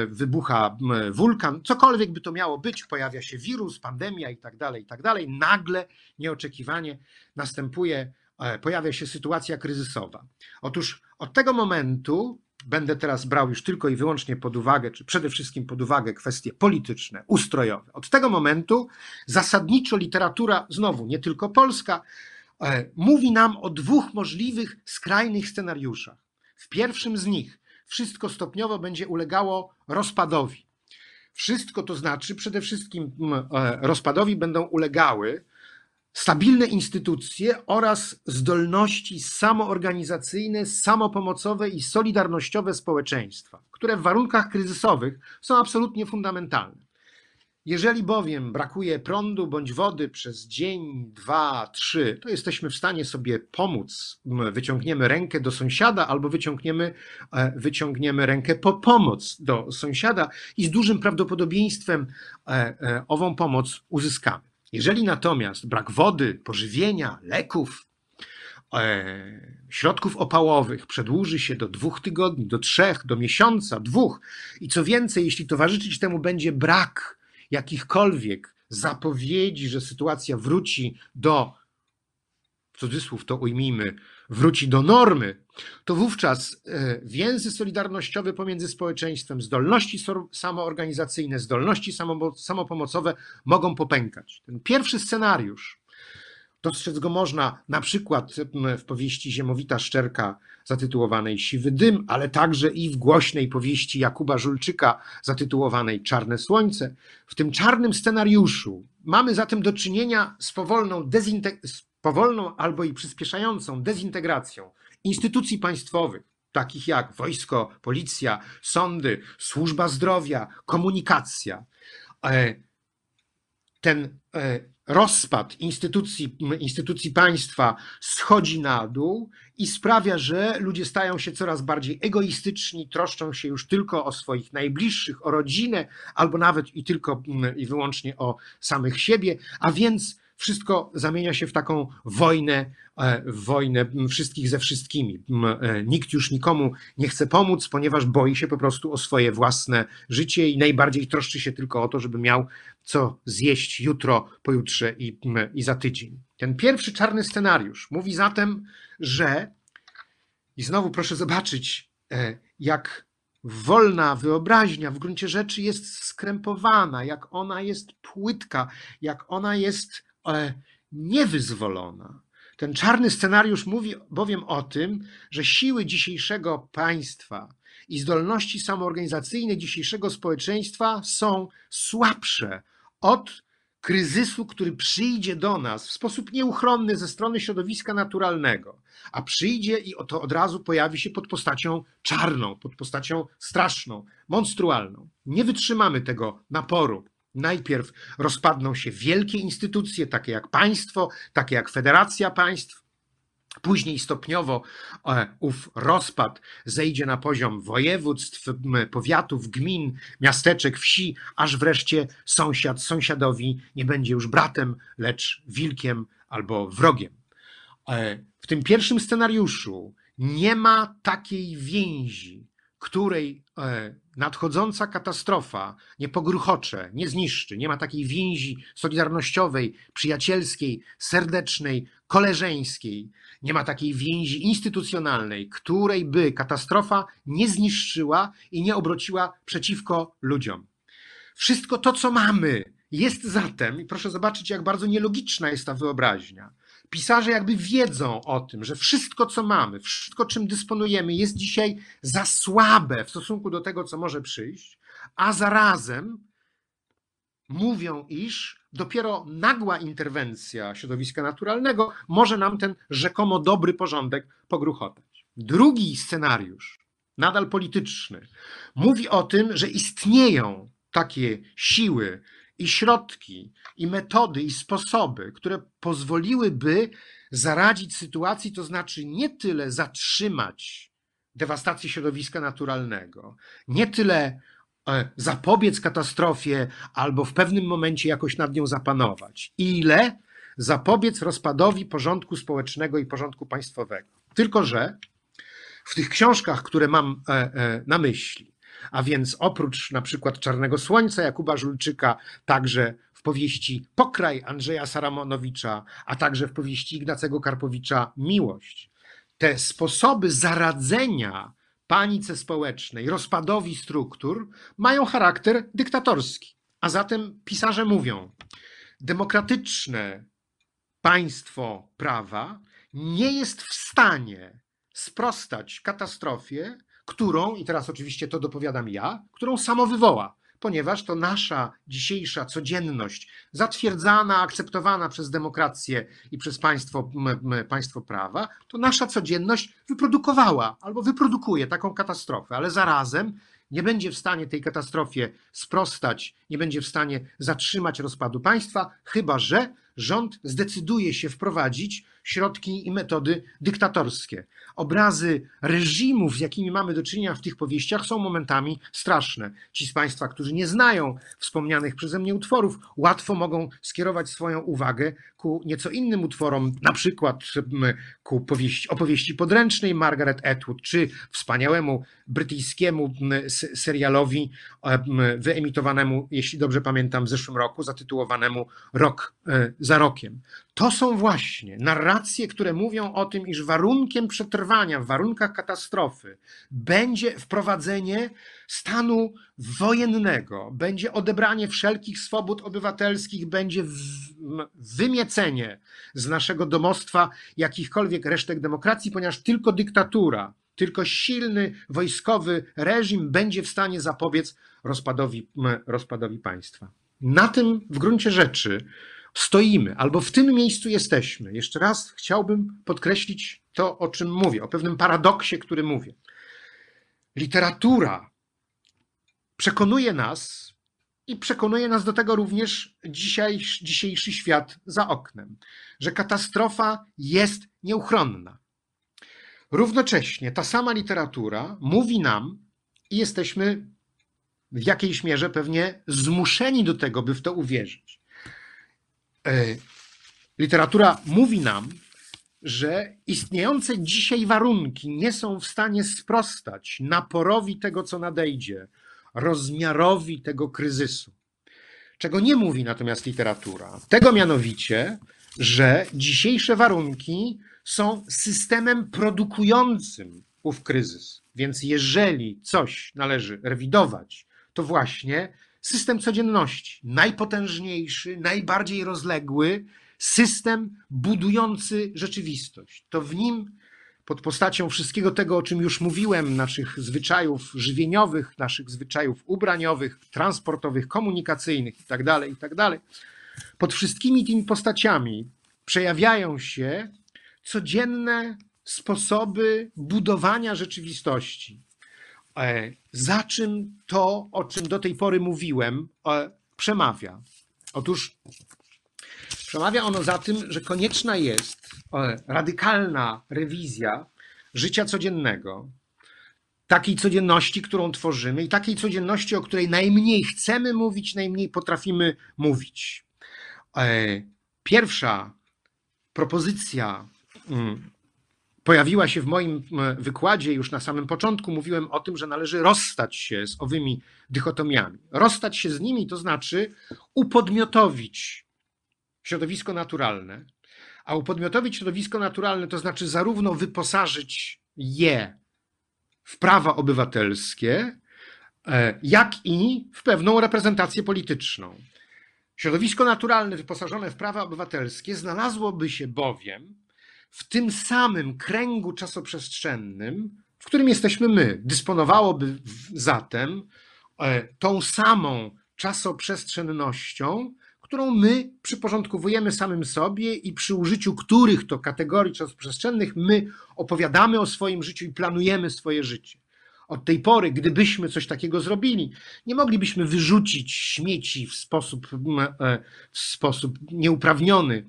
Speaker 3: wybucha wulkan, cokolwiek by to miało być, pojawia się wirus, pandemia i tak dalej, i tak dalej. Nagle, nieoczekiwanie następuje, e, pojawia się sytuacja kryzysowa. Otóż od tego momentu będę teraz brał już tylko i wyłącznie pod uwagę, czy przede wszystkim pod uwagę kwestie polityczne, ustrojowe. Od tego momentu zasadniczo literatura, znowu nie tylko polska, e, mówi nam o dwóch możliwych skrajnych scenariuszach. W pierwszym z nich wszystko stopniowo będzie ulegało rozpadowi. Wszystko to znaczy przede wszystkim e, rozpadowi będą ulegały stabilne instytucje oraz zdolności samoorganizacyjne, samopomocowe i solidarnościowe społeczeństwa, które w warunkach kryzysowych są absolutnie fundamentalne. Jeżeli bowiem brakuje prądu bądź wody przez dzień, dwa, trzy, to jesteśmy w stanie sobie pomóc. Wyciągniemy rękę do sąsiada albo wyciągniemy, e, wyciągniemy rękę po pomoc do sąsiada i z dużym prawdopodobieństwem e, e, ową pomoc uzyskamy. Jeżeli natomiast brak wody, pożywienia, leków, e, środków opałowych przedłuży się do dwóch tygodni, do trzech, do miesiąca, dwóch i co więcej, jeśli towarzyszyć temu będzie brak jakichkolwiek zapowiedzi, że sytuacja wróci do, w cudzysłów to ujmijmy, wróci do normy, to wówczas e, więzy solidarnościowe pomiędzy społeczeństwem, zdolności samoorganizacyjne, zdolności samopomocowe mogą popękać. Ten pierwszy scenariusz, dostrzec go można na przykład w powieści Ziemowita Szczerka zatytułowanej Siwy Dym, ale także i w głośnej powieści Jakuba Żulczyka zatytułowanej Czarne Słońce. W tym czarnym scenariuszu mamy zatem do czynienia z powolną, z powolną albo i przyspieszającą dezintegracją instytucji państwowych, takich jak wojsko, policja, sądy, służba zdrowia, komunikacja. E, ten e, rozpad instytucji, instytucji państwa schodzi na dół i sprawia, że ludzie stają się coraz bardziej egoistyczni, troszczą się już tylko o swoich najbliższych, o rodzinę, albo nawet i tylko i wyłącznie o samych siebie, a więc wszystko zamienia się w taką wojnę, e, wojnę wszystkich ze wszystkimi. E, nikt już nikomu nie chce pomóc, ponieważ boi się po prostu o swoje własne życie i najbardziej troszczy się tylko o to, żeby miał co zjeść jutro, pojutrze i, i za tydzień. Ten pierwszy czarny scenariusz mówi zatem, że i znowu proszę zobaczyć, e, jak wolna wyobraźnia w gruncie rzeczy jest skrępowana, jak ona jest płytka, jak ona jest niewyzwolona. Ten czarny scenariusz mówi bowiem o tym, że siły dzisiejszego państwa i zdolności samoorganizacyjne dzisiejszego społeczeństwa są słabsze od kryzysu, który przyjdzie do nas w sposób nieuchronny ze strony środowiska naturalnego, a przyjdzie i to od razu pojawi się pod postacią czarną, pod postacią straszną, monstrualną. Nie wytrzymamy tego naporu. Najpierw rozpadną się wielkie instytucje, takie jak państwo, takie jak Federacja Państw, Później stopniowo e, ów rozpad zejdzie na poziom województw, powiatów, gmin, miasteczek, wsi, aż wreszcie sąsiad sąsiadowi nie będzie już bratem, lecz wilkiem albo wrogiem. E, w tym pierwszym scenariuszu nie ma takiej więzi, której e, nadchodząca katastrofa nie pogruchocze, nie zniszczy. Nie ma takiej więzi solidarnościowej, przyjacielskiej, serdecznej, koleżeńskiej. Nie ma takiej więzi instytucjonalnej, której by katastrofa nie zniszczyła i nie obrociła przeciwko ludziom. Wszystko to, co mamy, jest zatem, i proszę zobaczyć, jak bardzo nielogiczna jest ta wyobraźnia Pisarze jakby wiedzą o tym, że wszystko, co mamy, wszystko, czym dysponujemy, jest dzisiaj za słabe w stosunku do tego, co może przyjść, a zarazem mówią, iż dopiero nagła interwencja środowiska naturalnego może nam ten rzekomo dobry porządek pogruchotać. Drugi scenariusz, nadal polityczny, mówi o tym, że istnieją takie siły, i środki, i metody, i sposoby, które pozwoliłyby zaradzić sytuacji, to znaczy nie tyle zatrzymać dewastację środowiska naturalnego, nie tyle e, zapobiec katastrofie albo w pewnym momencie jakoś nad nią zapanować, ile zapobiec rozpadowi porządku społecznego i porządku państwowego. Tylko, że w tych książkach, które mam e, e, na myśli, a więc oprócz na przykład Czarnego Słońca Jakuba Żulczyka, także w powieści Pokraj Andrzeja Saramonowicza, a także w powieści Ignacego Karpowicza Miłość. Te sposoby zaradzenia panice społecznej, rozpadowi struktur mają charakter dyktatorski. A zatem pisarze mówią, demokratyczne państwo prawa nie jest w stanie sprostać katastrofie, którą, i teraz oczywiście to dopowiadam ja, którą samo wywoła, ponieważ to nasza dzisiejsza codzienność, zatwierdzana, akceptowana przez demokrację i przez państwo, państwo prawa, to nasza codzienność wyprodukowała albo wyprodukuje taką katastrofę, ale zarazem nie będzie w stanie tej katastrofie sprostać, nie będzie w stanie zatrzymać rozpadu państwa, chyba że rząd zdecyduje się wprowadzić środki i metody dyktatorskie. Obrazy reżimów, z jakimi mamy do czynienia w tych powieściach, są momentami straszne. Ci z Państwa, którzy nie znają wspomnianych przeze mnie utworów, łatwo mogą skierować swoją uwagę ku nieco innym utworom, na przykład ku powieści, opowieści podręcznej Margaret Atwood, czy wspaniałemu brytyjskiemu serialowi wyemitowanemu, jeśli dobrze pamiętam, w zeszłym roku, zatytułowanemu Rok e, za rokiem. To są właśnie narracje, które mówią o tym, iż warunkiem przetrwania w warunkach katastrofy będzie wprowadzenie stanu wojennego, będzie odebranie wszelkich swobód obywatelskich, będzie wymiecenie z naszego domostwa jakichkolwiek resztek demokracji, ponieważ tylko dyktatura, tylko silny wojskowy reżim będzie w stanie zapobiec rozpadowi, rozpadowi państwa. Na tym w gruncie rzeczy stoimy, albo w tym miejscu jesteśmy. Jeszcze raz chciałbym podkreślić to, o czym mówię, o pewnym paradoksie, który mówię. Literatura przekonuje nas i przekonuje nas do tego również dzisiejszy świat za oknem, że katastrofa jest nieuchronna. Równocześnie ta sama literatura mówi nam, i jesteśmy w jakiejś mierze pewnie zmuszeni do tego, by w to uwierzyć, literatura mówi nam, że istniejące dzisiaj warunki nie są w stanie sprostać naporowi tego, co nadejdzie, rozmiarowi tego kryzysu. Czego nie mówi natomiast literatura? Tego mianowicie, że dzisiejsze warunki są systemem produkującym ów kryzys. Więc jeżeli coś należy rewidować, to właśnie system codzienności, najpotężniejszy, najbardziej rozległy, system budujący rzeczywistość. To w nim, pod postacią wszystkiego tego, o czym już mówiłem, naszych zwyczajów żywieniowych, naszych zwyczajów ubraniowych, transportowych, komunikacyjnych itd., tak itd., tak pod wszystkimi tymi postaciami przejawiają się codzienne sposoby budowania rzeczywistości za czym to, o czym do tej pory mówiłem, e, przemawia? Otóż Przemawia ono za tym, że konieczna jest e, radykalna rewizja życia codziennego, takiej codzienności, którą tworzymy i takiej codzienności, o której najmniej chcemy mówić, najmniej potrafimy mówić. E, Pierwsza propozycja mm, pojawiła się w moim mm, wykładzie już na samym początku. Mówiłem o tym, że należy rozstać się z owymi dychotomiami. Rozstać się z nimi to znaczy upodmiotowić środowisko naturalne, a upodmiotowić środowisko naturalne to znaczy zarówno wyposażyć je w prawa obywatelskie, e, jak i w pewną reprezentację polityczną. Środowisko naturalne wyposażone w prawa obywatelskie znalazłoby się bowiem w tym samym kręgu czasoprzestrzennym, w którym jesteśmy my. Dysponowałoby zatem e, tą samą czasoprzestrzennością, którą my przyporządkowujemy samym sobie i przy użyciu których to kategorii czasoprzestrzennych my opowiadamy o swoim życiu i planujemy swoje życie. Od tej pory, gdybyśmy coś takiego zrobili, nie moglibyśmy wyrzucić śmieci w sposób, e, w sposób nieuprawniony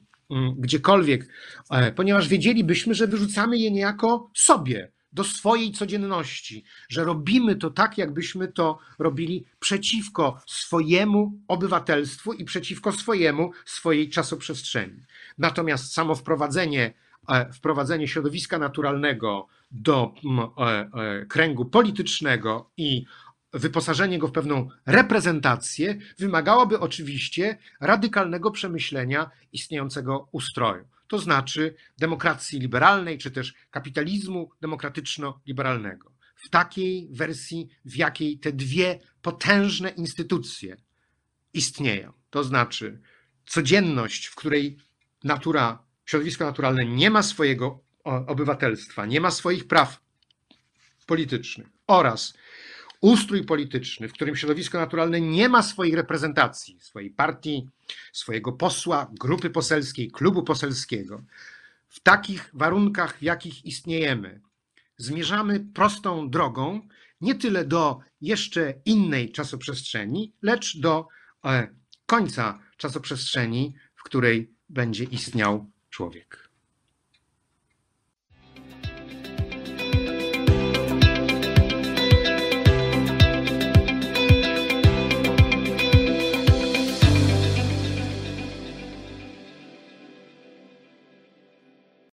Speaker 3: gdziekolwiek, e, ponieważ wiedzielibyśmy, że wyrzucamy je niejako sobie, do swojej codzienności, że robimy to tak, jakbyśmy to robili przeciwko swojemu obywatelstwu i przeciwko swojemu, swojej czasoprzestrzeni. Natomiast samo wprowadzenie, e, wprowadzenie środowiska naturalnego do e, kręgu politycznego i wyposażenie go w pewną reprezentację wymagałoby oczywiście radykalnego przemyślenia istniejącego ustroju. To znaczy demokracji liberalnej, czy też kapitalizmu demokratyczno-liberalnego. W takiej wersji, w jakiej te dwie potężne instytucje istnieją. To znaczy codzienność, w której natura, środowisko naturalne nie ma swojego obywatelstwa, nie ma swoich praw politycznych oraz ustrój polityczny, w którym środowisko naturalne nie ma swojej reprezentacji, swojej partii, swojego posła, grupy poselskiej, klubu poselskiego, w takich warunkach, w jakich istniejemy, zmierzamy prostą drogą nie tyle do jeszcze innej czasoprzestrzeni, lecz do e, końca czasoprzestrzeni, w której będzie istniał człowiek.